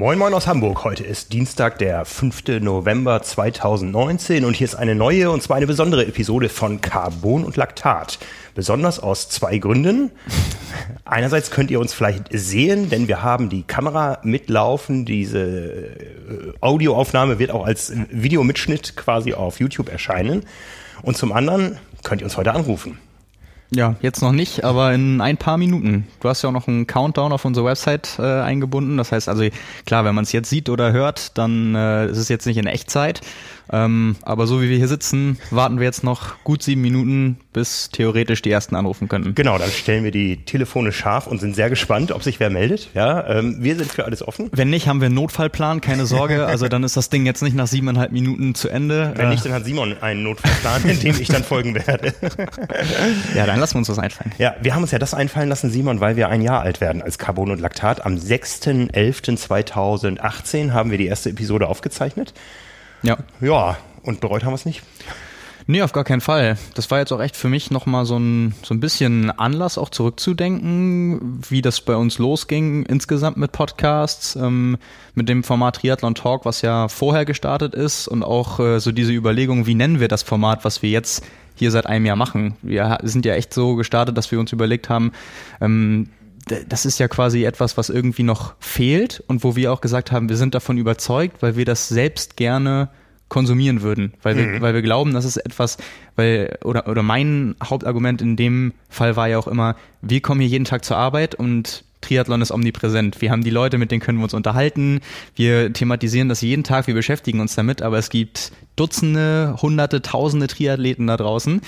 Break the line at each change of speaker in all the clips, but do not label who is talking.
Moin Moin aus Hamburg. Heute ist Dienstag, der 5. November 2019 und hier ist eine neue und zwar eine besondere Episode von Carbon und Laktat. Besonders aus zwei Gründen. Einerseits könnt ihr uns vielleicht sehen, denn wir haben die Kamera mitlaufen. Diese äh, Audioaufnahme wird auch als Videomitschnitt quasi auf YouTube erscheinen. Und zum anderen könnt ihr uns heute anrufen.
Ja, jetzt noch nicht, aber in ein paar Minuten. Du hast ja auch noch einen Countdown auf unsere Website äh, eingebunden. Das heißt also, klar, wenn man es jetzt sieht oder hört, dann äh, ist es jetzt nicht in Echtzeit. Ähm, aber so wie wir hier sitzen, warten wir jetzt noch gut sieben Minuten, bis theoretisch die ersten anrufen könnten.
Genau, dann stellen wir die Telefone scharf und sind sehr gespannt, ob sich wer meldet. Ja, ähm, wir sind für alles offen.
Wenn nicht, haben wir einen Notfallplan, keine Sorge. Also dann ist das Ding jetzt nicht nach siebeneinhalb Minuten zu Ende.
Wenn nicht, dann hat Simon einen Notfallplan, in dem ich dann folgen werde.
ja, dann lassen wir uns was einfallen.
Ja, wir haben uns ja das einfallen lassen, Simon, weil wir ein Jahr alt werden als Carbon und Laktat. Am 6.11.2018 haben wir die erste Episode aufgezeichnet. Ja. Ja, und bereut haben wir es nicht.
Nee, auf gar keinen Fall. Das war jetzt auch echt für mich nochmal so ein, so ein bisschen Anlass, auch zurückzudenken, wie das bei uns losging insgesamt mit Podcasts, ähm, mit dem Format Triathlon Talk, was ja vorher gestartet ist und auch äh, so diese Überlegung, wie nennen wir das Format, was wir jetzt hier seit einem Jahr machen. Wir sind ja echt so gestartet, dass wir uns überlegt haben, ähm, das ist ja quasi etwas, was irgendwie noch fehlt und wo wir auch gesagt haben, wir sind davon überzeugt, weil wir das selbst gerne konsumieren würden, weil wir, mhm. weil wir glauben, das ist etwas, weil, oder, oder mein Hauptargument in dem Fall war ja auch immer, wir kommen hier jeden Tag zur Arbeit und Triathlon ist omnipräsent. Wir haben die Leute, mit denen können wir uns unterhalten. Wir thematisieren das jeden Tag, wir beschäftigen uns damit, aber es gibt Dutzende, Hunderte, Tausende Triathleten da draußen,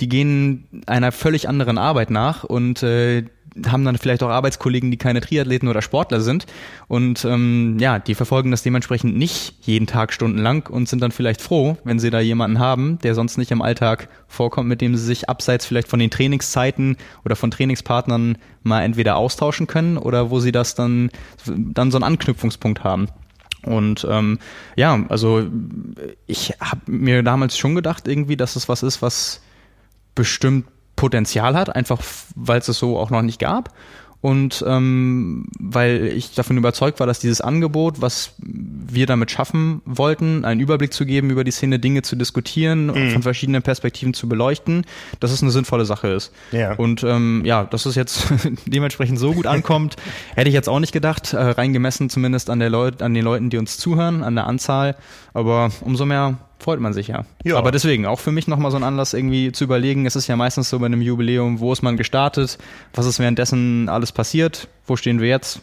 die gehen einer völlig anderen Arbeit nach und äh, haben dann vielleicht auch Arbeitskollegen, die keine Triathleten oder Sportler sind. Und ähm, ja, die verfolgen das dementsprechend nicht jeden Tag stundenlang und sind dann vielleicht froh, wenn sie da jemanden haben, der sonst nicht im Alltag vorkommt, mit dem sie sich abseits vielleicht von den Trainingszeiten oder von Trainingspartnern mal entweder austauschen können oder wo sie das dann, dann so einen Anknüpfungspunkt haben. Und ähm, ja, also ich habe mir damals schon gedacht, irgendwie, dass es was ist, was bestimmt Potenzial hat, einfach weil es es so auch noch nicht gab. Und ähm, weil ich davon überzeugt war, dass dieses Angebot, was wir damit schaffen wollten, einen Überblick zu geben über die Szene, Dinge zu diskutieren und mhm. von verschiedenen Perspektiven zu beleuchten, dass es eine sinnvolle Sache ist. Ja. Und ähm, ja, dass es jetzt dementsprechend so gut ankommt, hätte ich jetzt auch nicht gedacht, äh, reingemessen zumindest an, der Leut an den Leuten, die uns zuhören, an der Anzahl. Aber umso mehr freut man sich ja. ja. Aber deswegen, auch für mich nochmal so ein Anlass irgendwie zu überlegen, es ist ja meistens so bei einem Jubiläum, wo ist man gestartet, was ist währenddessen alles passiert, wo stehen wir jetzt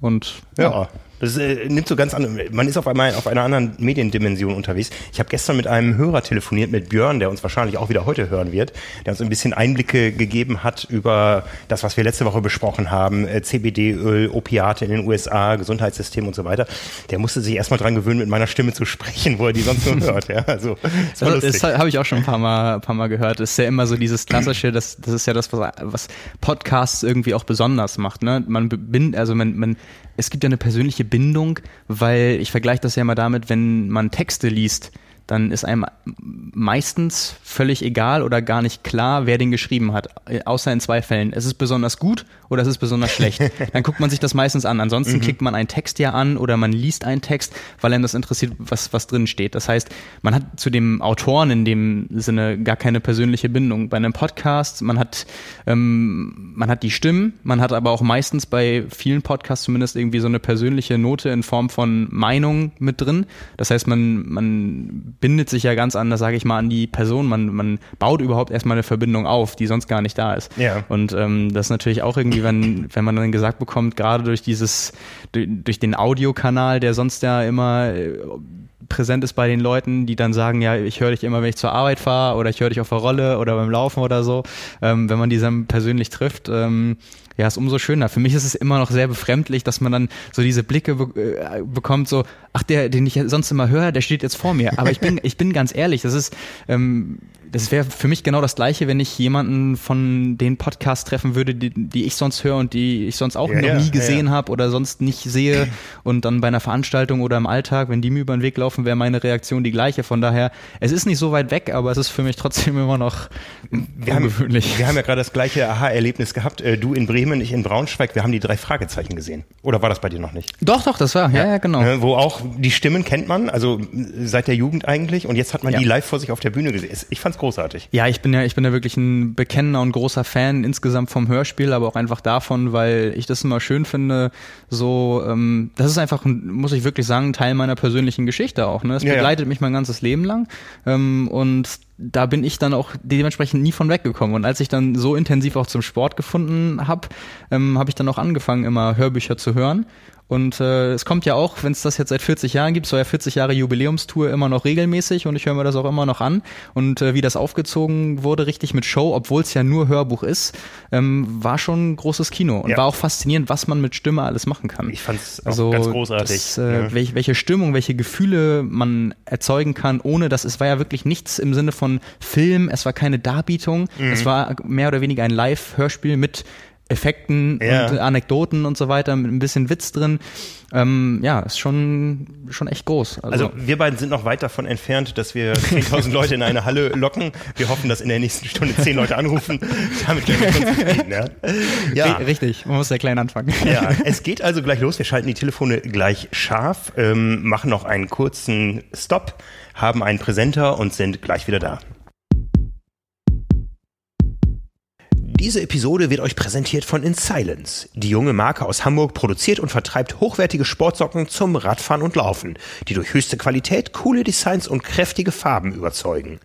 und
ja. ja. Das äh, nimmt so ganz an. Man ist auf einmal auf einer anderen Mediendimension unterwegs. Ich habe gestern mit einem Hörer telefoniert, mit Björn, der uns wahrscheinlich auch wieder heute hören wird, der uns ein bisschen Einblicke gegeben hat über das, was wir letzte Woche besprochen haben, äh, CBD-Öl, Opiate in den USA, Gesundheitssystem und so weiter. Der musste sich erstmal dran gewöhnen, mit meiner Stimme zu sprechen, wo er die sonst nur hört. Ja, also
das, also, das habe ich auch schon ein paar Mal, paar Mal gehört. Das ist ja immer so dieses klassische, das, das ist ja das, was, was Podcasts irgendwie auch besonders macht. Ne? Man bin, also man, man es gibt ja eine persönliche Bindung, weil ich vergleiche das ja immer damit, wenn man Texte liest, dann ist einem meistens völlig egal oder gar nicht klar, wer den geschrieben hat. Außer in zwei Fällen. Es ist besonders gut oder es ist besonders schlecht. Dann guckt man sich das meistens an. Ansonsten mhm. klickt man einen Text ja an oder man liest einen Text, weil einem das interessiert, was, was drin steht. Das heißt, man hat zu dem Autoren in dem Sinne gar keine persönliche Bindung. Bei einem Podcast, man hat, ähm, man hat die Stimmen, man hat aber auch meistens bei vielen Podcasts zumindest irgendwie so eine persönliche Note in Form von Meinung mit drin. Das heißt, man, man bindet sich ja ganz anders, sage ich mal, an die Person. Man, man baut überhaupt erstmal eine Verbindung auf, die sonst gar nicht da ist. Ja. Und ähm, das ist natürlich auch irgendwie, wenn, wenn man dann gesagt bekommt, gerade durch dieses, durch, durch den Audiokanal, der sonst ja immer äh, präsent ist bei den Leuten, die dann sagen, ja, ich höre dich immer, wenn ich zur Arbeit fahre oder ich höre dich auf der Rolle oder beim Laufen oder so. Ähm, wenn man die dann persönlich trifft, ähm, ja, ist umso schöner. Für mich ist es immer noch sehr befremdlich, dass man dann so diese Blicke be äh, bekommt, so, ach, der, den ich sonst immer höre, der steht jetzt vor mir. Aber ich bin, ich bin ganz ehrlich, das ist, ähm, das wäre für mich genau das Gleiche, wenn ich jemanden von den Podcasts treffen würde, die, die ich sonst höre und die ich sonst auch ja, noch ja, nie gesehen ja, habe oder sonst nicht sehe. Und dann bei einer Veranstaltung oder im Alltag, wenn die mir über den Weg laufen, wäre meine Reaktion die gleiche. Von daher, es ist nicht so weit weg, aber es ist für mich trotzdem immer noch
wir ungewöhnlich. Haben, wir haben ja gerade das gleiche Aha-Erlebnis gehabt. Äh, du in Bremen ich in Braunschweig, wir haben die drei Fragezeichen gesehen. Oder war das bei dir noch nicht?
Doch, doch, das war, ja, ja, genau.
Äh, wo auch die Stimmen kennt man, also seit der Jugend eigentlich. Und jetzt hat man die live vor sich auf der Bühne gesehen. Ich fand's großartig.
Ja, ich bin ja, ich bin ja wirklich ein bekennender und großer Fan insgesamt vom Hörspiel, aber auch einfach davon, weil ich das immer schön finde. So, ähm, das ist einfach, ein, muss ich wirklich sagen, ein Teil meiner persönlichen Geschichte auch. Ne? Es
Ja, ja.
begleitet mich mein ganzes Leben lang ähm, und da bin ich dann auch dementsprechend nie von weggekommen. Und als ich dann so intensiv auch zum Sport gefunden habe, ähm, habe ich dann auch angefangen, immer Hörbücher zu hören. Und äh, es kommt ja auch, wenn es das jetzt seit 40 Jahren gibt, so ja 40 Jahre Jubiläumstour immer noch regelmäßig und ich höre mir das auch immer noch an. Und äh, wie das aufgezogen wurde, richtig mit Show, obwohl es ja nur Hörbuch ist, ähm, war schon ein großes Kino und
Ja.
war auch faszinierend, was man mit Stimme alles machen kann.
Ich fand's auch
Also
ganz großartig.
Das, äh,
ja.
welche, welche Stimmung, welche Gefühle man erzeugen kann, ohne dass es war ja wirklich nichts im Sinne von Film, es war keine Darbietung,
Mhm.
es war mehr oder weniger ein Live-Hörspiel mit Effekten
Ja.
und Anekdoten und so weiter, mit ein bisschen Witz drin. Ähm, ja, ist schon, schon echt groß.
Also wir beiden sind noch weit davon entfernt, dass wir 10.000 Leute in eine Halle locken. Wir hoffen, dass in der nächsten Stunde 10 Leute anrufen. Damit können wir schon zufrieden. Ja. Ja.
Ri- Richtig, man muss ja klein anfangen.
ja, es geht also gleich los. Wir schalten die Telefone gleich scharf, ähm, machen noch einen kurzen Stop, haben einen Präsenter und sind gleich wieder da. Diese Episode wird euch präsentiert von In Silence. Die junge Marke aus Hamburg produziert und vertreibt hochwertige Sportsocken zum Radfahren und Laufen, die durch höchste Qualität, coole Designs und kräftige Farben überzeugen.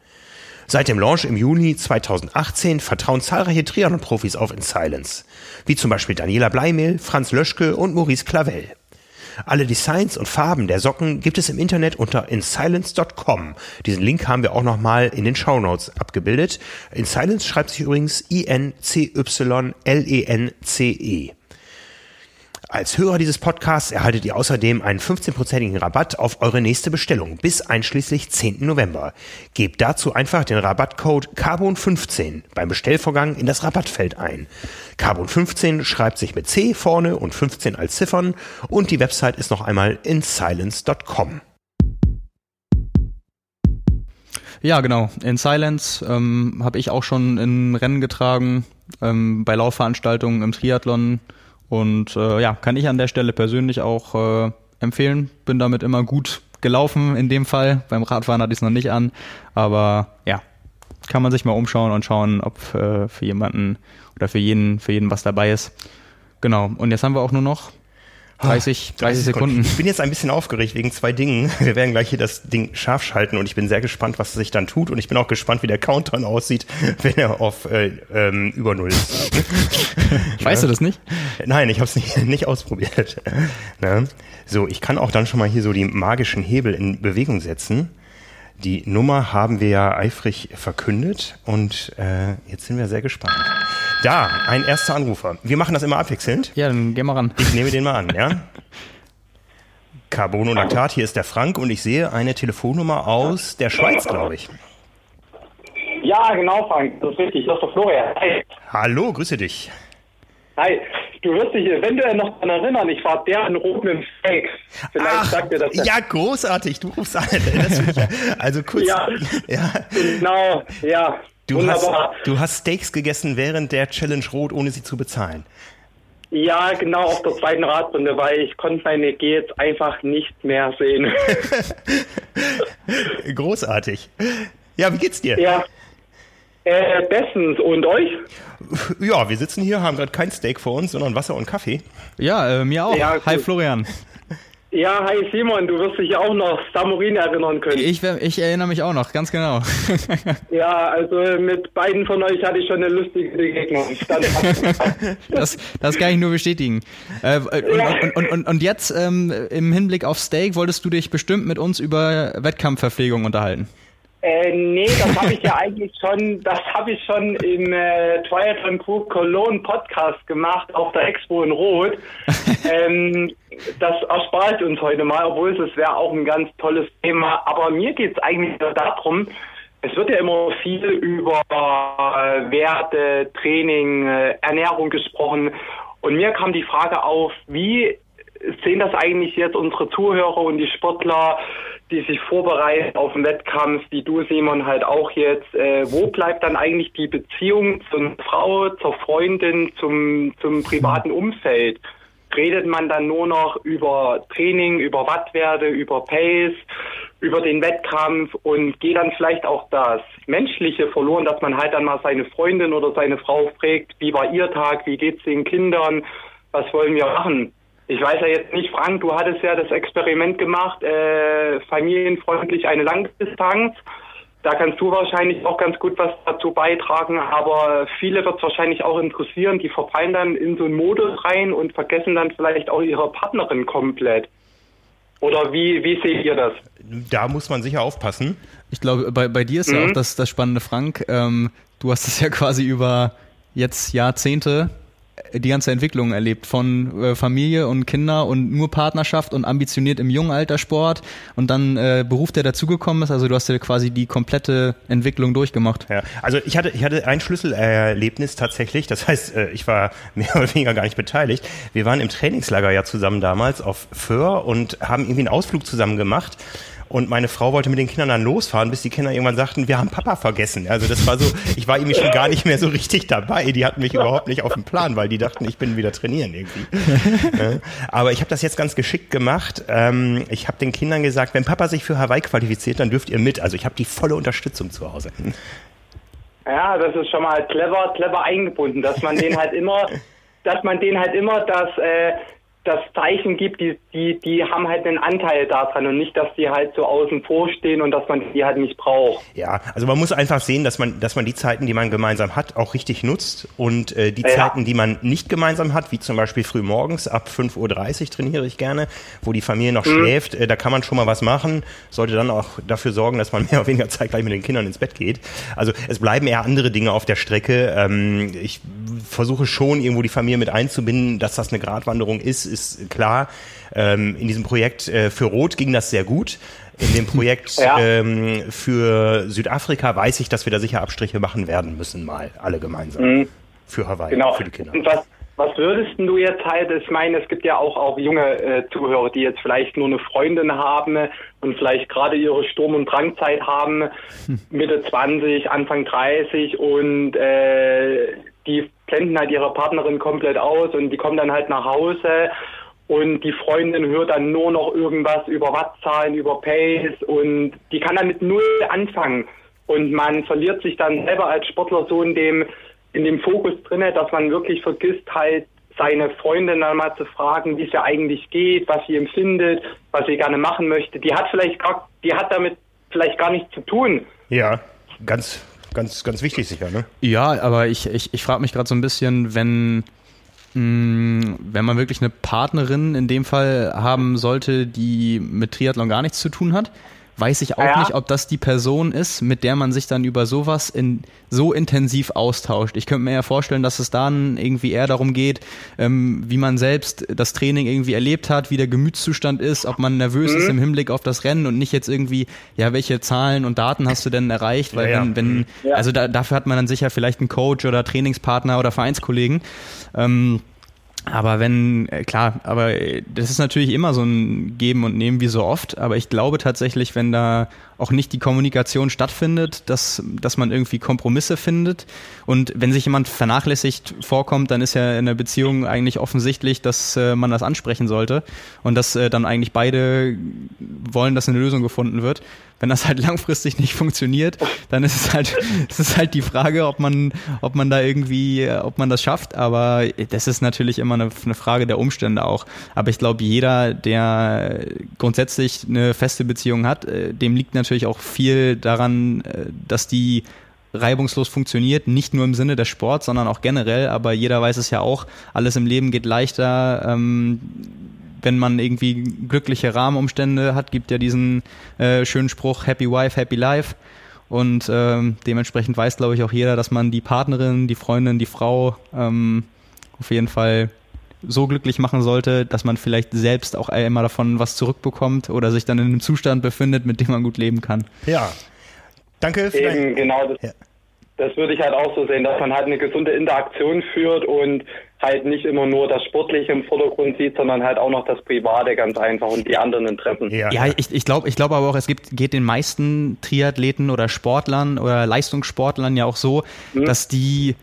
Seit dem Launch im Juni 2018 vertrauen zahlreiche Triathlon-Profis auf In Silence, wie zum Beispiel Daniela Bleimehl, Franz Löschke und Maurice Clavel. Alle Designs und Farben der Socken gibt es im Internet unter insilence.com. Diesen Link haben wir auch nochmal in den Shownotes abgebildet. Insilence schreibt sich übrigens I-N-C-Y-L-E-N-C-E. Als Hörer dieses Podcasts erhaltet ihr außerdem einen 15%igen Rabatt auf eure nächste Bestellung bis einschließlich 10. November. Gebt dazu einfach den Rabattcode Carbon15 beim Bestellvorgang in das Rabattfeld ein. Carbon15 schreibt sich mit C vorne und 15 als Ziffern und die Website ist noch einmal insilence.com.
Ja, genau. In Silence ähm, habe ich auch schon in Rennen getragen, ähm, bei Laufveranstaltungen im Triathlon. Und äh, ja, kann ich an der Stelle persönlich auch äh, empfehlen. Bin damit immer gut gelaufen in dem Fall. Beim Radfahren hatte ich es noch nicht an. Aber ja, kann man sich mal umschauen und schauen, ob äh, für jemanden oder für jeden, für jeden was dabei ist. Genau. Und jetzt haben wir auch nur noch 30, 30 Sekunden.
Ich bin jetzt ein bisschen aufgeregt wegen zwei Dingen. Wir werden gleich hier das Ding scharf schalten und ich bin sehr gespannt, was sich dann tut. Und ich bin auch gespannt, wie der Countdown aussieht, wenn er auf äh, ähm, über Null ist.
Weißt du das nicht?
Nein, ich habe es nicht, nicht ausprobiert. Ne? So, ich kann auch dann schon mal hier so die magischen Hebel in Bewegung setzen. Die Nummer haben wir ja eifrig verkündet und äh, jetzt sind wir sehr gespannt. Da, ein erster Anrufer. Wir machen das immer abwechselnd.
Ja, dann geh mal ran.
Ich nehme den mal an, ja? Carbonolactat, hier ist der Frank und ich sehe eine Telefonnummer aus der Schweiz, glaube ich.
Ja, genau, Frank, das ist richtig. Das ist der Florian. Hi.
Hallo, grüße dich.
Hi. Du wirst dich eventuell noch daran erinnern, ich war der in im Steak. Vielleicht sagt dir das
ja, großartig, du rufst an. Ja, also kurz,
Ja.
ja.
Genau, ja.
Du hast, du hast Steaks gegessen während der Challenge Rot, ohne sie zu bezahlen.
Ja, genau, auf der zweiten Radrunde, weil ich konnte meine G jetzt einfach nicht mehr sehen.
Großartig. Ja, wie geht's dir?
ja. Äh, bestens. Und euch?
Ja, wir sitzen hier, haben gerade kein Steak vor uns, sondern Wasser und Kaffee.
Ja, äh, mir auch.
Ja,
Hi. Florian.
Ja, hi Simon, du wirst dich ja auch noch Samurin erinnern können.
Ich, ich erinnere mich auch noch, ganz genau.
Ja, also mit beiden von euch hatte ich schon eine lustige Begegnung.
Das, das kann ich nur bestätigen. Äh, und, und, und, und, und jetzt ähm, im Hinblick auf Steak wolltest du dich bestimmt mit uns über Wettkampfverpflegung unterhalten.
Äh, nee, das habe ich ja eigentlich schon, das habe ich schon im äh, Triathlon Crew Cologne Podcast gemacht, auf der Expo in Rot. ähm, das erspart uns heute mal, obwohl es wäre auch ein ganz tolles Thema. Aber mir geht es eigentlich nur darum, es wird ja immer viel über äh, Werte, Training, äh, Ernährung gesprochen. Und mir kam die Frage auf, wie sehen das eigentlich jetzt unsere Zuhörer und die Sportler, die sich vorbereiten auf den Wettkampf, wie du, Simon, halt auch jetzt? Äh, wo bleibt dann eigentlich die Beziehung zur Frau, zur Freundin, zum, zum privaten Umfeld? Redet man dann nur noch über Training, über Wattwerte, über Pace, über den Wettkampf und geht dann vielleicht auch das Menschliche verloren, dass man halt dann mal seine Freundin oder seine Frau fragt, wie war ihr Tag, wie geht's den Kindern, was wollen wir machen? Ich weiß ja jetzt nicht, Frank, du hattest ja das Experiment gemacht, äh, familienfreundlich eine Langdistanz. Da kannst du wahrscheinlich auch ganz gut was dazu beitragen, aber viele wird es wahrscheinlich auch interessieren, die verfallen dann in so einen Modus rein und vergessen dann vielleicht auch ihre Partnerin komplett. Oder wie, wie seht ihr das?
Da muss man sicher aufpassen.
Ich glaube, bei, bei dir ist mhm. ja auch das, das Spannende, Frank. Ähm, du hast es ja quasi über jetzt Jahrzehnte die ganze Entwicklung erlebt von äh, Familie und Kinder und nur Partnerschaft und ambitioniert im jungen Alter Sport und dann äh, Beruf, der dazugekommen ist. Also du hast ja quasi die komplette Entwicklung durchgemacht.
Ja, also ich hatte, ich hatte ein Schlüsselerlebnis tatsächlich. Das heißt, äh, ich war mehr oder weniger gar nicht beteiligt. Wir waren im Trainingslager ja zusammen damals auf Föhr und haben irgendwie einen Ausflug zusammen gemacht. Und meine Frau wollte mit den Kindern dann losfahren, bis die Kinder irgendwann sagten, wir haben Papa vergessen. Also das war so, ich war irgendwie schon gar nicht mehr so richtig dabei. Die hatten mich überhaupt nicht auf dem Plan, weil die dachten, ich bin wieder trainieren irgendwie. Aber ich habe das jetzt ganz geschickt gemacht. Ähm, ich habe den Kindern gesagt, wenn Papa sich für Hawaii qualifiziert, dann dürft ihr mit. Also ich habe die volle Unterstützung zu Hause.
Ja, das ist schon mal clever, clever eingebunden, dass man den halt immer, dass man den halt immer das, äh, das Zeichen gibt, die, die, die haben halt einen Anteil daran und nicht, dass die halt so außen vor stehen und dass man die halt nicht braucht.
Ja, also man muss einfach sehen, dass man, dass man die Zeiten, die man gemeinsam hat, auch richtig nutzt und äh, die ja. Zeiten, die man nicht gemeinsam hat, wie zum Beispiel früh morgens ab 5.30 Uhr trainiere ich gerne, wo die Familie noch mhm. schläft, äh, da kann man schon mal was machen, sollte dann auch dafür sorgen, dass man mehr oder weniger Zeit gleich mit den Kindern ins Bett geht. Also es bleiben eher andere Dinge auf der Strecke. Ähm, ich versuche schon irgendwo die Familie mit einzubinden, dass das eine Gratwanderung ist, ist klar. Ähm, in diesem Projekt äh, für Rot ging das sehr gut. In dem Projekt ja. ähm, für Südafrika weiß ich, dass wir da sicher Abstriche machen werden müssen, mal alle gemeinsam. Mhm. Für Hawaii,
genau.
für die Kinder.
Und was, was würdest du jetzt halt, ich meine, es gibt ja auch, auch junge äh, Zuhörer, die jetzt vielleicht nur eine Freundin haben und vielleicht gerade ihre Sturm- und Drangzeit haben, hm. Mitte 20, Anfang 30 und äh, die blenden halt ihre Partnerin komplett aus und die kommen dann halt nach Hause und die Freundin hört dann nur noch irgendwas über Wattzahlen, über Pace und die kann dann mit null anfangen und man verliert sich dann selber als Sportler so in dem in dem Fokus drinne, dass man wirklich vergisst halt seine Freundin dann mal zu fragen, wie es ja eigentlich geht, was sie empfindet, was sie gerne machen möchte. Die hat vielleicht gar, die hat damit vielleicht gar nichts zu tun.
Ja, ganz ganz, ganz wichtig sicher, ne?
Ja, aber ich, ich, ich frage mich gerade so ein bisschen, wenn, mh, mm, wenn man wirklich eine Partnerin in dem Fall haben sollte, die mit Triathlon gar nichts zu tun hat, weiß ich auch ja. nicht, ob das die Person ist, mit der man sich dann über sowas in, so intensiv austauscht. Ich könnte mir ja vorstellen, dass es dann irgendwie eher darum geht, ähm, wie man selbst das Training irgendwie erlebt hat, wie der Gemütszustand ist, ob man nervös mhm. ist im Hinblick auf das Rennen und nicht jetzt irgendwie, ja, welche Zahlen und Daten hast du denn erreicht? Weil ja, wenn, wenn, mhm. ja. also da, dafür hat man dann sicher vielleicht einen Coach oder Trainingspartner oder Vereinskollegen. Ähm, aber wenn, äh, klar, aber äh, das ist natürlich immer so ein Geben und Nehmen wie so oft, aber ich glaube tatsächlich, wenn da auch nicht die Kommunikation stattfindet, dass, dass man irgendwie Kompromisse findet. Und wenn sich jemand vernachlässigt vorkommt, dann ist ja in der Beziehung eigentlich offensichtlich, dass äh, man das ansprechen sollte. Und dass äh, dann eigentlich beide wollen, dass eine Lösung gefunden wird wenn das halt langfristig nicht funktioniert, dann ist es halt, es ist halt die Frage, ob man, ob man da irgendwie, ob man das schafft. Aber das ist natürlich immer eine, eine Frage der Umstände auch. Aber ich glaube, jeder, der grundsätzlich eine feste Beziehung hat, äh, dem liegt natürlich auch viel daran, äh, dass die reibungslos funktioniert, nicht nur im Sinne des Sports, sondern auch generell, aber jeder weiß es ja auch, alles im Leben geht leichter, ähm, wenn man irgendwie glückliche Rahmenumstände hat, gibt ja diesen äh, schönen Spruch Happy Wife, Happy Life. Und ähm, dementsprechend weiß, glaube ich, auch jeder, dass man die Partnerin, die Freundin, die Frau ähm, auf jeden Fall so glücklich machen sollte, dass man vielleicht selbst auch einmal davon was zurückbekommt oder sich dann in einem Zustand befindet, mit dem man gut leben kann.
Ja. Danke.
Eben, genau. Das, ja. Das würde ich halt auch so sehen, dass man halt eine gesunde Interaktion führt und halt nicht immer nur das Sportliche im Vordergrund sieht, sondern halt auch noch das Private ganz einfach und die anderen Interessen.
Ja, ja ich, ich glaube ich glaube aber auch, es gibt, geht den meisten Triathleten oder Sportlern oder Leistungssportlern ja auch so, mhm. dass die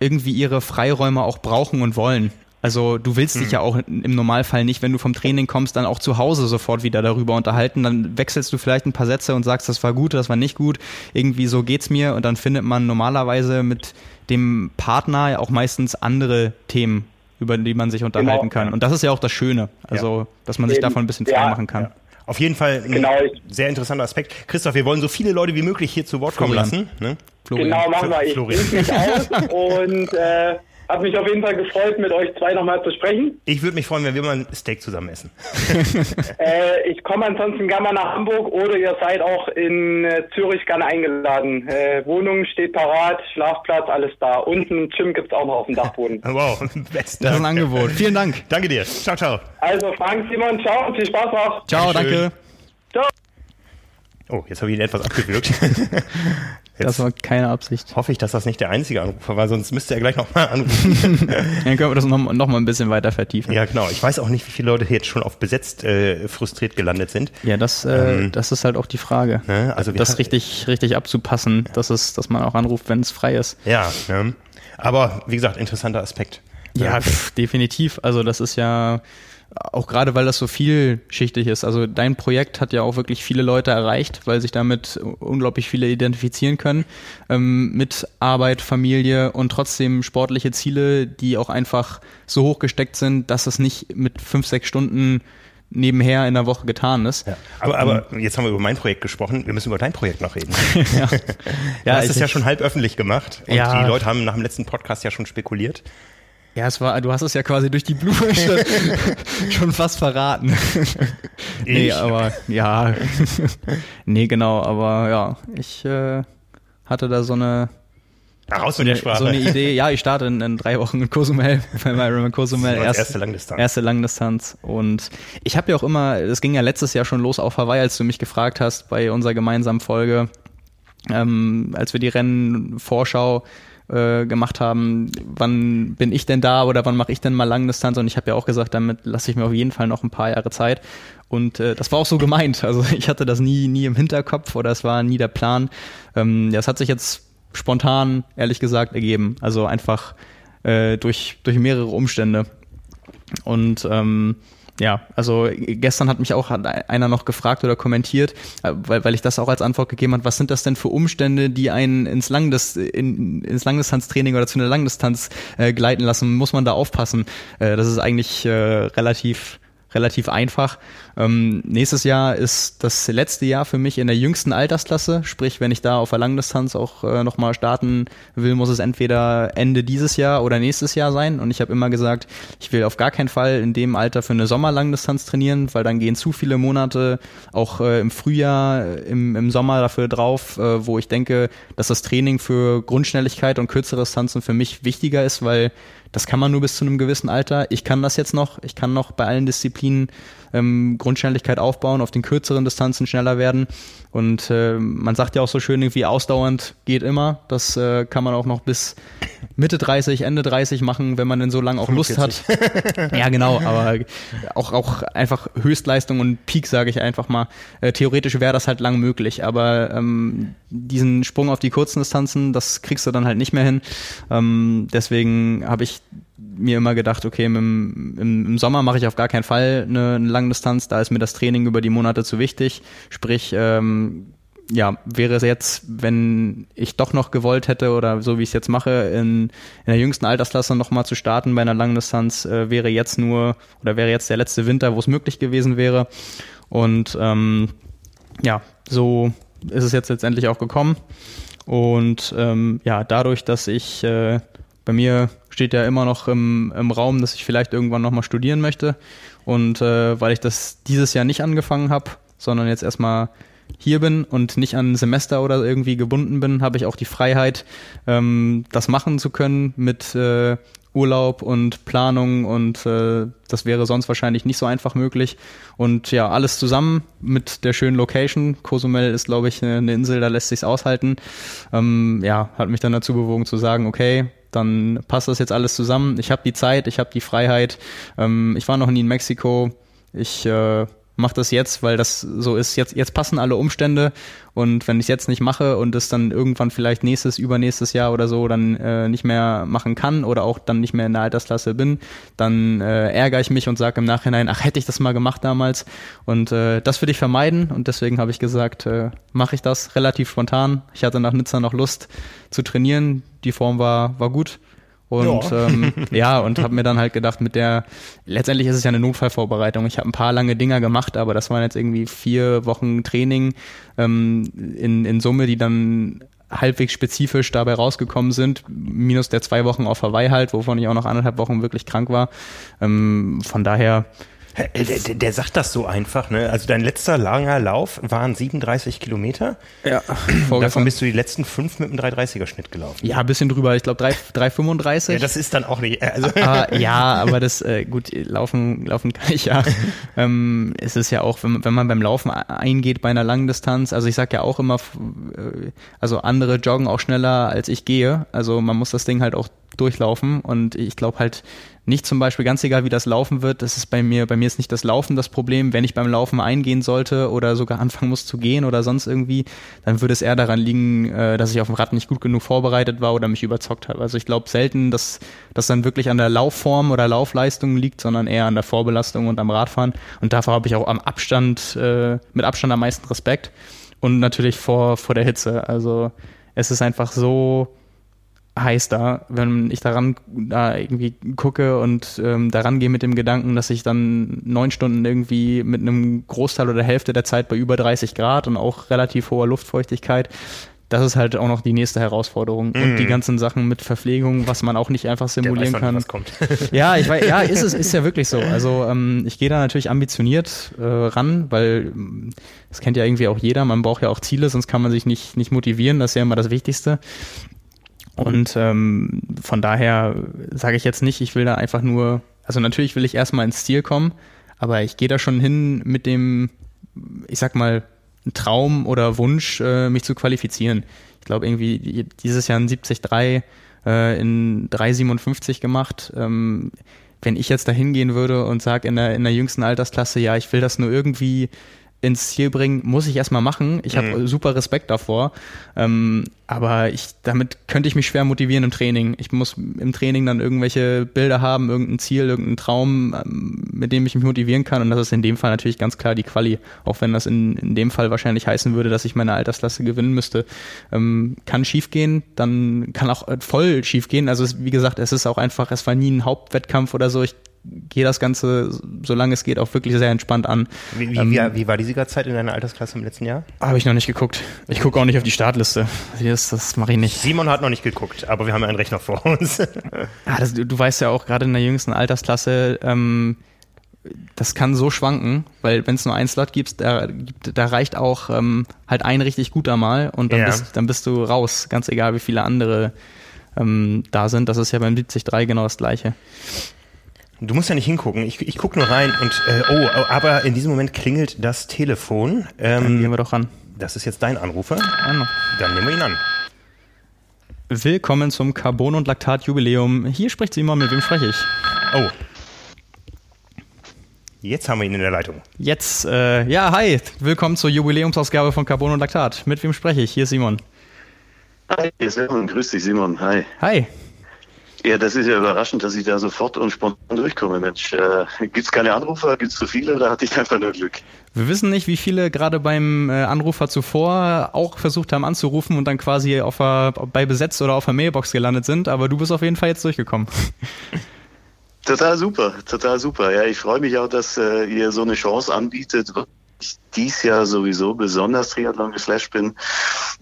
irgendwie ihre Freiräume auch brauchen und wollen. Also du willst hm. dich ja auch im Normalfall nicht, wenn du vom Training kommst, dann auch zu Hause sofort wieder darüber unterhalten. Dann wechselst du vielleicht ein paar Sätze und sagst, das war gut, das war nicht gut. Irgendwie so geht's mir. Und dann findet man normalerweise mit dem Partner auch meistens andere Themen, über die man sich unterhalten genau. kann. Und das ist ja auch das Schöne. Also, ja. dass man sich davon ein bisschen frei ja. machen kann. Ja.
Auf jeden Fall ein genau. sehr interessanter Aspekt. Christoph, wir wollen so viele Leute wie möglich hier zu Wort Florian. kommen lassen. Ne?
Genau, machen wir. Ich Florian. mich aus und äh, hat mich auf jeden Fall gefreut, mit euch zwei nochmal zu sprechen.
Ich würde mich freuen, wenn wir mal ein Steak zusammen essen.
äh, ich komme ansonsten gerne mal nach Hamburg oder ihr seid auch in äh, Zürich gerne eingeladen. Äh, Wohnung steht parat, Schlafplatz, alles da. Unten ein Gym gibt es auch noch auf dem Dachboden.
wow, besten Das ist ein Angebot. Vielen Dank.
Danke dir. Ciao, ciao.
Also Frank, Simon, ciao und viel Spaß noch.
Ciao, danke. Ciao.
Oh, jetzt habe ich ihn etwas abgewürgt.
Das war keine Absicht.
Hoffe ich, dass das nicht der einzige Anrufer war, sonst müsste er gleich nochmal anrufen.
Dann können wir das nochmal noch mal ein bisschen weiter vertiefen.
Ja, genau. Ich weiß auch nicht, wie viele Leute jetzt schon auf besetzt äh, frustriert gelandet sind.
Ja, das, äh, ähm, das ist halt auch die Frage. Ne? Also das richtig, richtig abzupassen, ja. dass, es, dass man auch anruft, wenn es frei ist.
Ja, ne? aber wie gesagt, interessanter Aspekt.
Ja, pf, definitiv. Also das ist ja auch gerade weil das so vielschichtig ist. Also dein Projekt hat ja auch wirklich viele Leute erreicht, weil sich damit unglaublich viele identifizieren können ähm, mit Arbeit, Familie und trotzdem sportliche Ziele, die auch einfach so hoch gesteckt sind, dass es nicht mit fünf, sechs Stunden nebenher in der Woche getan ist.
Ja, aber, aber um, jetzt haben wir über mein Projekt gesprochen, wir müssen über dein Projekt noch reden. ja. du ja, hast es ja schon halb öffentlich gemacht und ja. die Leute haben nach dem letzten Podcast ja schon spekuliert.
Ja, es war, du hast es ja quasi durch die Blume schon, schon fast verraten. nee, aber ja. nee, genau, aber ja, ich äh, hatte da so eine
Raus mit der Sprache.
So eine Idee, ja, ich starte in, in drei Wochen in Cozumel, bei Ironman Cozumel.
Erst, erste Langdistanz.
Erste Langdistanz. Und ich habe ja auch immer, es ging ja letztes Jahr schon los auf Hawaii, als du mich gefragt hast bei unserer gemeinsamen Folge, ähm, als wir die Rennenvorschau äh, gemacht haben, wann bin ich denn da oder wann mache ich denn mal Langdistanz? Und ich habe ja auch gesagt, damit lasse ich mir auf jeden Fall noch ein paar Jahre Zeit. Und äh, das war auch so gemeint, also ich hatte das nie nie im Hinterkopf oder es war nie der Plan. Ähm, ja, es hat sich jetzt spontan, ehrlich gesagt, ergeben, also einfach äh, durch durch mehrere Umstände. Und ähm, ja, also gestern hat mich auch einer noch gefragt oder kommentiert, äh, weil, weil ich das auch als Antwort gegeben habe, was sind das denn für Umstände, die einen ins, Langdis, in, ins Langdistanztraining oder zu einer Langdistanz äh, gleiten lassen? Muss man da aufpassen? Äh, das ist eigentlich äh, relativ relativ einfach. Ähm, nächstes Jahr ist das letzte Jahr für mich in der jüngsten Altersklasse, sprich, wenn ich da auf der Langdistanz auch äh, nochmal starten will, muss es entweder Ende dieses Jahr oder nächstes Jahr sein. Und ich habe immer gesagt, ich will auf gar keinen Fall in dem Alter für eine Sommerlangdistanz trainieren, weil dann gehen zu viele Monate auch äh, im Frühjahr, äh, im, im Sommer dafür drauf, äh, wo ich denke, dass das Training für Grundschnelligkeit und kürzere Distanzen für mich wichtiger ist, weil das kann man nur bis zu einem gewissen Alter. Ich kann das jetzt noch. Ich kann noch bei allen Disziplinen ähm, Grundschnelligkeit aufbauen, auf den kürzeren Distanzen schneller werden. Und äh, man sagt ja auch so schön, irgendwie ausdauernd geht immer. Das äh, kann man auch noch bis Mitte 30, Ende 30 machen, wenn man denn so lange auch Lust 45. hat. ja, genau, aber auch, auch einfach Höchstleistung und Peak, sage ich einfach mal. Äh, theoretisch wäre das halt lang möglich, aber ähm, diesen Sprung auf die kurzen Distanzen, das kriegst du dann halt nicht mehr hin. Ähm, deswegen habe ich mir immer gedacht, okay, im, im, Sommer mache ich auf gar keinen Fall eine, eine Langdistanz, da ist mir das Training über die Monate zu wichtig. Sprich, ähm, ja, wäre es jetzt, wenn ich doch noch gewollt hätte oder so wie ich es jetzt mache, in, in der jüngsten Altersklasse nochmal zu starten bei einer Langdistanz, äh, wäre jetzt nur oder wäre jetzt der letzte Winter, wo es möglich gewesen wäre. Und ähm, ja, so ist es jetzt letztendlich auch gekommen. Und ähm, ja, dadurch, dass ich äh, bei mir steht ja immer noch im, im Raum, dass ich vielleicht irgendwann nochmal studieren möchte. Und äh, weil ich das dieses Jahr nicht angefangen habe, sondern jetzt erstmal hier bin und nicht an Semester oder irgendwie gebunden bin, habe ich auch die Freiheit, ähm, das machen zu können mit äh, Urlaub und Planung und äh, das wäre sonst wahrscheinlich nicht so einfach möglich. Und ja, alles zusammen mit der schönen Location. Cozumel ist, glaube ich, eine Insel, da lässt sich's aushalten. Ähm, ja, hat mich dann dazu bewogen zu sagen, okay, dann passt das jetzt alles zusammen. Ich habe die Zeit, ich habe die Freiheit. Ähm, ich war noch nie in Mexiko. Ich äh, mach das jetzt, weil das so ist. Jetzt, jetzt passen alle Umstände und wenn ich es jetzt nicht mache und es dann irgendwann vielleicht nächstes, übernächstes Jahr oder so dann äh, nicht mehr machen kann oder auch dann nicht mehr in der Altersklasse bin, dann äh, ärgere ich mich und sage im Nachhinein, ach hätte ich das mal gemacht damals. Und äh, das würde ich vermeiden und deswegen habe ich gesagt, äh, mache ich das relativ spontan. Ich hatte nach Nizza noch Lust zu trainieren. Die Form war, war gut und ja, ähm, ja und habe mir dann halt gedacht, mit der, letztendlich ist es ja eine Notfallvorbereitung. Ich habe ein paar lange Dinger gemacht, aber das waren jetzt irgendwie vier Wochen Training ähm, in, in Summe, die dann halbwegs spezifisch dabei rausgekommen sind, minus der zwei Wochen auf Hawaii halt, wovon ich auch noch anderthalb Wochen wirklich krank war. Ähm, von daher
der, der, der, sagt das so einfach, ne? Also dein letzter langer Lauf waren 37 Kilometer.
Ja.
Davon bist du die letzten fünf mit einem 330er Schnitt gelaufen.
Ja, ein bisschen drüber. Ich glaube 335.
Ja, das ist dann auch nicht. Also.
Aber, ja, aber das äh, gut laufen laufen kann ich ja. ähm, es ist ja auch, wenn, wenn man beim Laufen eingeht bei einer langen Distanz. Also ich sag ja auch immer, äh, also andere joggen auch schneller als ich gehe. Also man muss das Ding halt auch durchlaufen und ich glaube halt nicht zum Beispiel, ganz egal wie das laufen wird, das ist bei mir, bei mir ist nicht das Laufen das Problem. Wenn ich beim Laufen eingehen sollte oder sogar anfangen muss zu gehen oder sonst irgendwie, dann würde es eher daran liegen, äh, dass ich auf dem Rad nicht gut genug vorbereitet war oder mich überzockt habe. Also ich glaube selten, dass das dann wirklich an der Laufform oder Laufleistung liegt, sondern eher an der Vorbelastung und am Radfahren. Und davor habe ich auch am Abstand, äh, mit Abstand am meisten Respekt. Und natürlich vor, vor der Hitze. Also es ist einfach so, heiß da, wenn ich daran da irgendwie gucke und ähm, daran gehe mit dem Gedanken, dass ich dann neun Stunden irgendwie mit einem Großteil oder Hälfte der Zeit bei über 30 Grad und auch relativ hoher Luftfeuchtigkeit, das ist halt auch noch die nächste Herausforderung. Mm. Und die mhm. ganzen Sachen mit Verpflegung, was man auch nicht einfach simulieren
weiß,
kann.
Was kommt.
ja, ich weiß, ja, ist es, ist ja wirklich so. Also ähm, ich gehe da natürlich ambitioniert äh, ran, weil das kennt ja irgendwie auch jeder. Man braucht ja auch Ziele, sonst kann man sich nicht, nicht motivieren. Das ist ja immer das Wichtigste. Und ähm, von daher sage ich jetzt nicht, ich will da einfach nur, also natürlich will ich erstmal ins Ziel kommen, aber ich gehe da schon hin mit dem, ich sag mal, Traum oder Wunsch, äh, mich zu qualifizieren. Ich glaube irgendwie dieses Jahr ein 73 äh, in 3,57 gemacht. Ähm, wenn ich jetzt da hingehen würde und sage in der, in der jüngsten Altersklasse, ja, ich will das nur irgendwie ins Ziel bringen, muss ich erstmal machen. Ich habe mhm. super Respekt davor. Ähm, aber ich, damit könnte ich mich schwer motivieren im Training. Ich muss im Training dann irgendwelche Bilder haben, irgendein Ziel, irgendeinen Traum, ähm, mit dem ich mich motivieren kann. Und das ist in dem Fall natürlich ganz klar die Quali. Auch wenn das in, in dem Fall wahrscheinlich heißen würde, dass ich meine Altersklasse gewinnen müsste. Ähm, kann schiefgehen, dann kann auch voll schiefgehen. Also es, wie gesagt, es ist auch einfach, es war nie ein Hauptwettkampf oder so. Ich gehe das Ganze, solange es geht, auch wirklich sehr entspannt an.
Wie, wie, ähm, wie, wie war die Siegerzeit in deiner Altersklasse im letzten Jahr?
Habe ich noch nicht geguckt. Ich gucke auch nicht auf die Startliste. Das, das mache ich nicht.
Simon hat noch nicht geguckt, aber wir haben ja einen Rechner vor uns. ja,
das, du, weißt ja auch, gerade in der jüngsten Altersklasse, ähm, das kann so schwanken, weil wenn es nur einen Slot gibt, da, da reicht auch ähm, halt ein richtig guter Mal und dann, ja. bist, dann bist du raus, ganz egal wie viele andere ähm, da sind. Das ist ja beim 73 genau das gleiche.
Du musst ja nicht hingucken. Ich, ich gucke nur rein und äh, oh, aber in diesem Moment klingelt das Telefon.
Ähm, Dann gehen wir doch ran.
Das ist jetzt dein Anrufer. Dann nehmen wir ihn an.
Willkommen zum Carbon- und Laktat-Jubiläum. Hier spricht Simon, mit wem spreche ich?
Oh. Jetzt haben wir ihn in der Leitung.
Jetzt, äh, ja, hi. Willkommen zur Jubiläumsausgabe von Carbon und Laktat. Mit wem spreche ich? Hier ist Simon.
Hi, Simon. Grüß dich, Simon. Hi.
Hi.
Ja, das ist ja überraschend, dass ich da sofort und spontan durchkomme, Mensch. Äh, Gibt es keine Anrufer? Gibt es zu viele oder hatte ich einfach nur Glück?
Wir wissen nicht, wie viele gerade beim äh, Anrufer zuvor auch versucht haben anzurufen und dann quasi auf a, bei Besetzt oder auf der Mailbox gelandet sind, aber du bist auf jeden Fall jetzt durchgekommen.
Total super, total super. Ja, ich freue mich auch, dass äh, ihr so eine Chance anbietet, ich dies Jahr sowieso besonders Triathlon geflasht bin.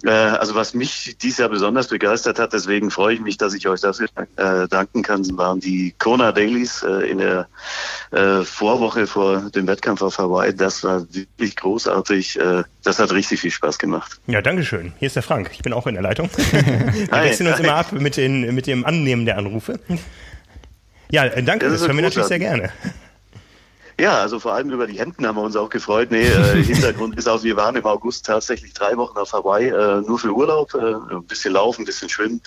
Äh, also was mich dies Jahr besonders begeistert hat, deswegen freue ich mich, dass ich euch dafür äh, danken kann, waren die Kona Dailies äh, in der äh, Vorwoche vor dem Wettkampf auf Hawaii. Das war wirklich großartig. Äh, das hat richtig viel Spaß gemacht.
Ja, Dankeschön. Hier ist der Frank. Ich bin auch in der Leitung. Wir wechseln uns immer ab mit, den, mit dem Annehmen der Anrufe. Ja, äh, danke, das,
Das ist
hören wir natürlich sehr gerne.
Ja, also vor allem über die Hemden haben wir uns auch gefreut. Nee, äh, Hintergrund ist auch, wir waren im August tatsächlich drei Wochen auf Hawaii, äh, nur für Urlaub, äh, ein bisschen laufen, ein bisschen schwimmen.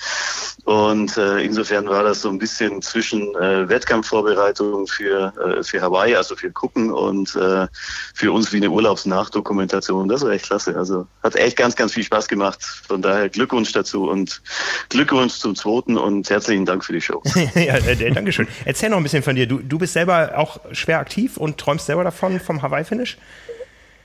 Und äh, insofern war das so ein bisschen zwischen äh, Wettkampfvorbereitung für, äh, für Hawaii, also für Gucken und äh, für uns wie eine Urlaubsnachdokumentation. Das war echt klasse. Also hat echt ganz, ganz viel Spaß gemacht. Von daher Glückwunsch dazu und Glückwunsch zum zweiten und herzlichen Dank für die Show.
ja, äh, äh, Dankeschön. Erzähl noch ein bisschen von dir. Du, du bist selber auch schwer aktiv und träumst selber davon, vom Hawaii-Finish?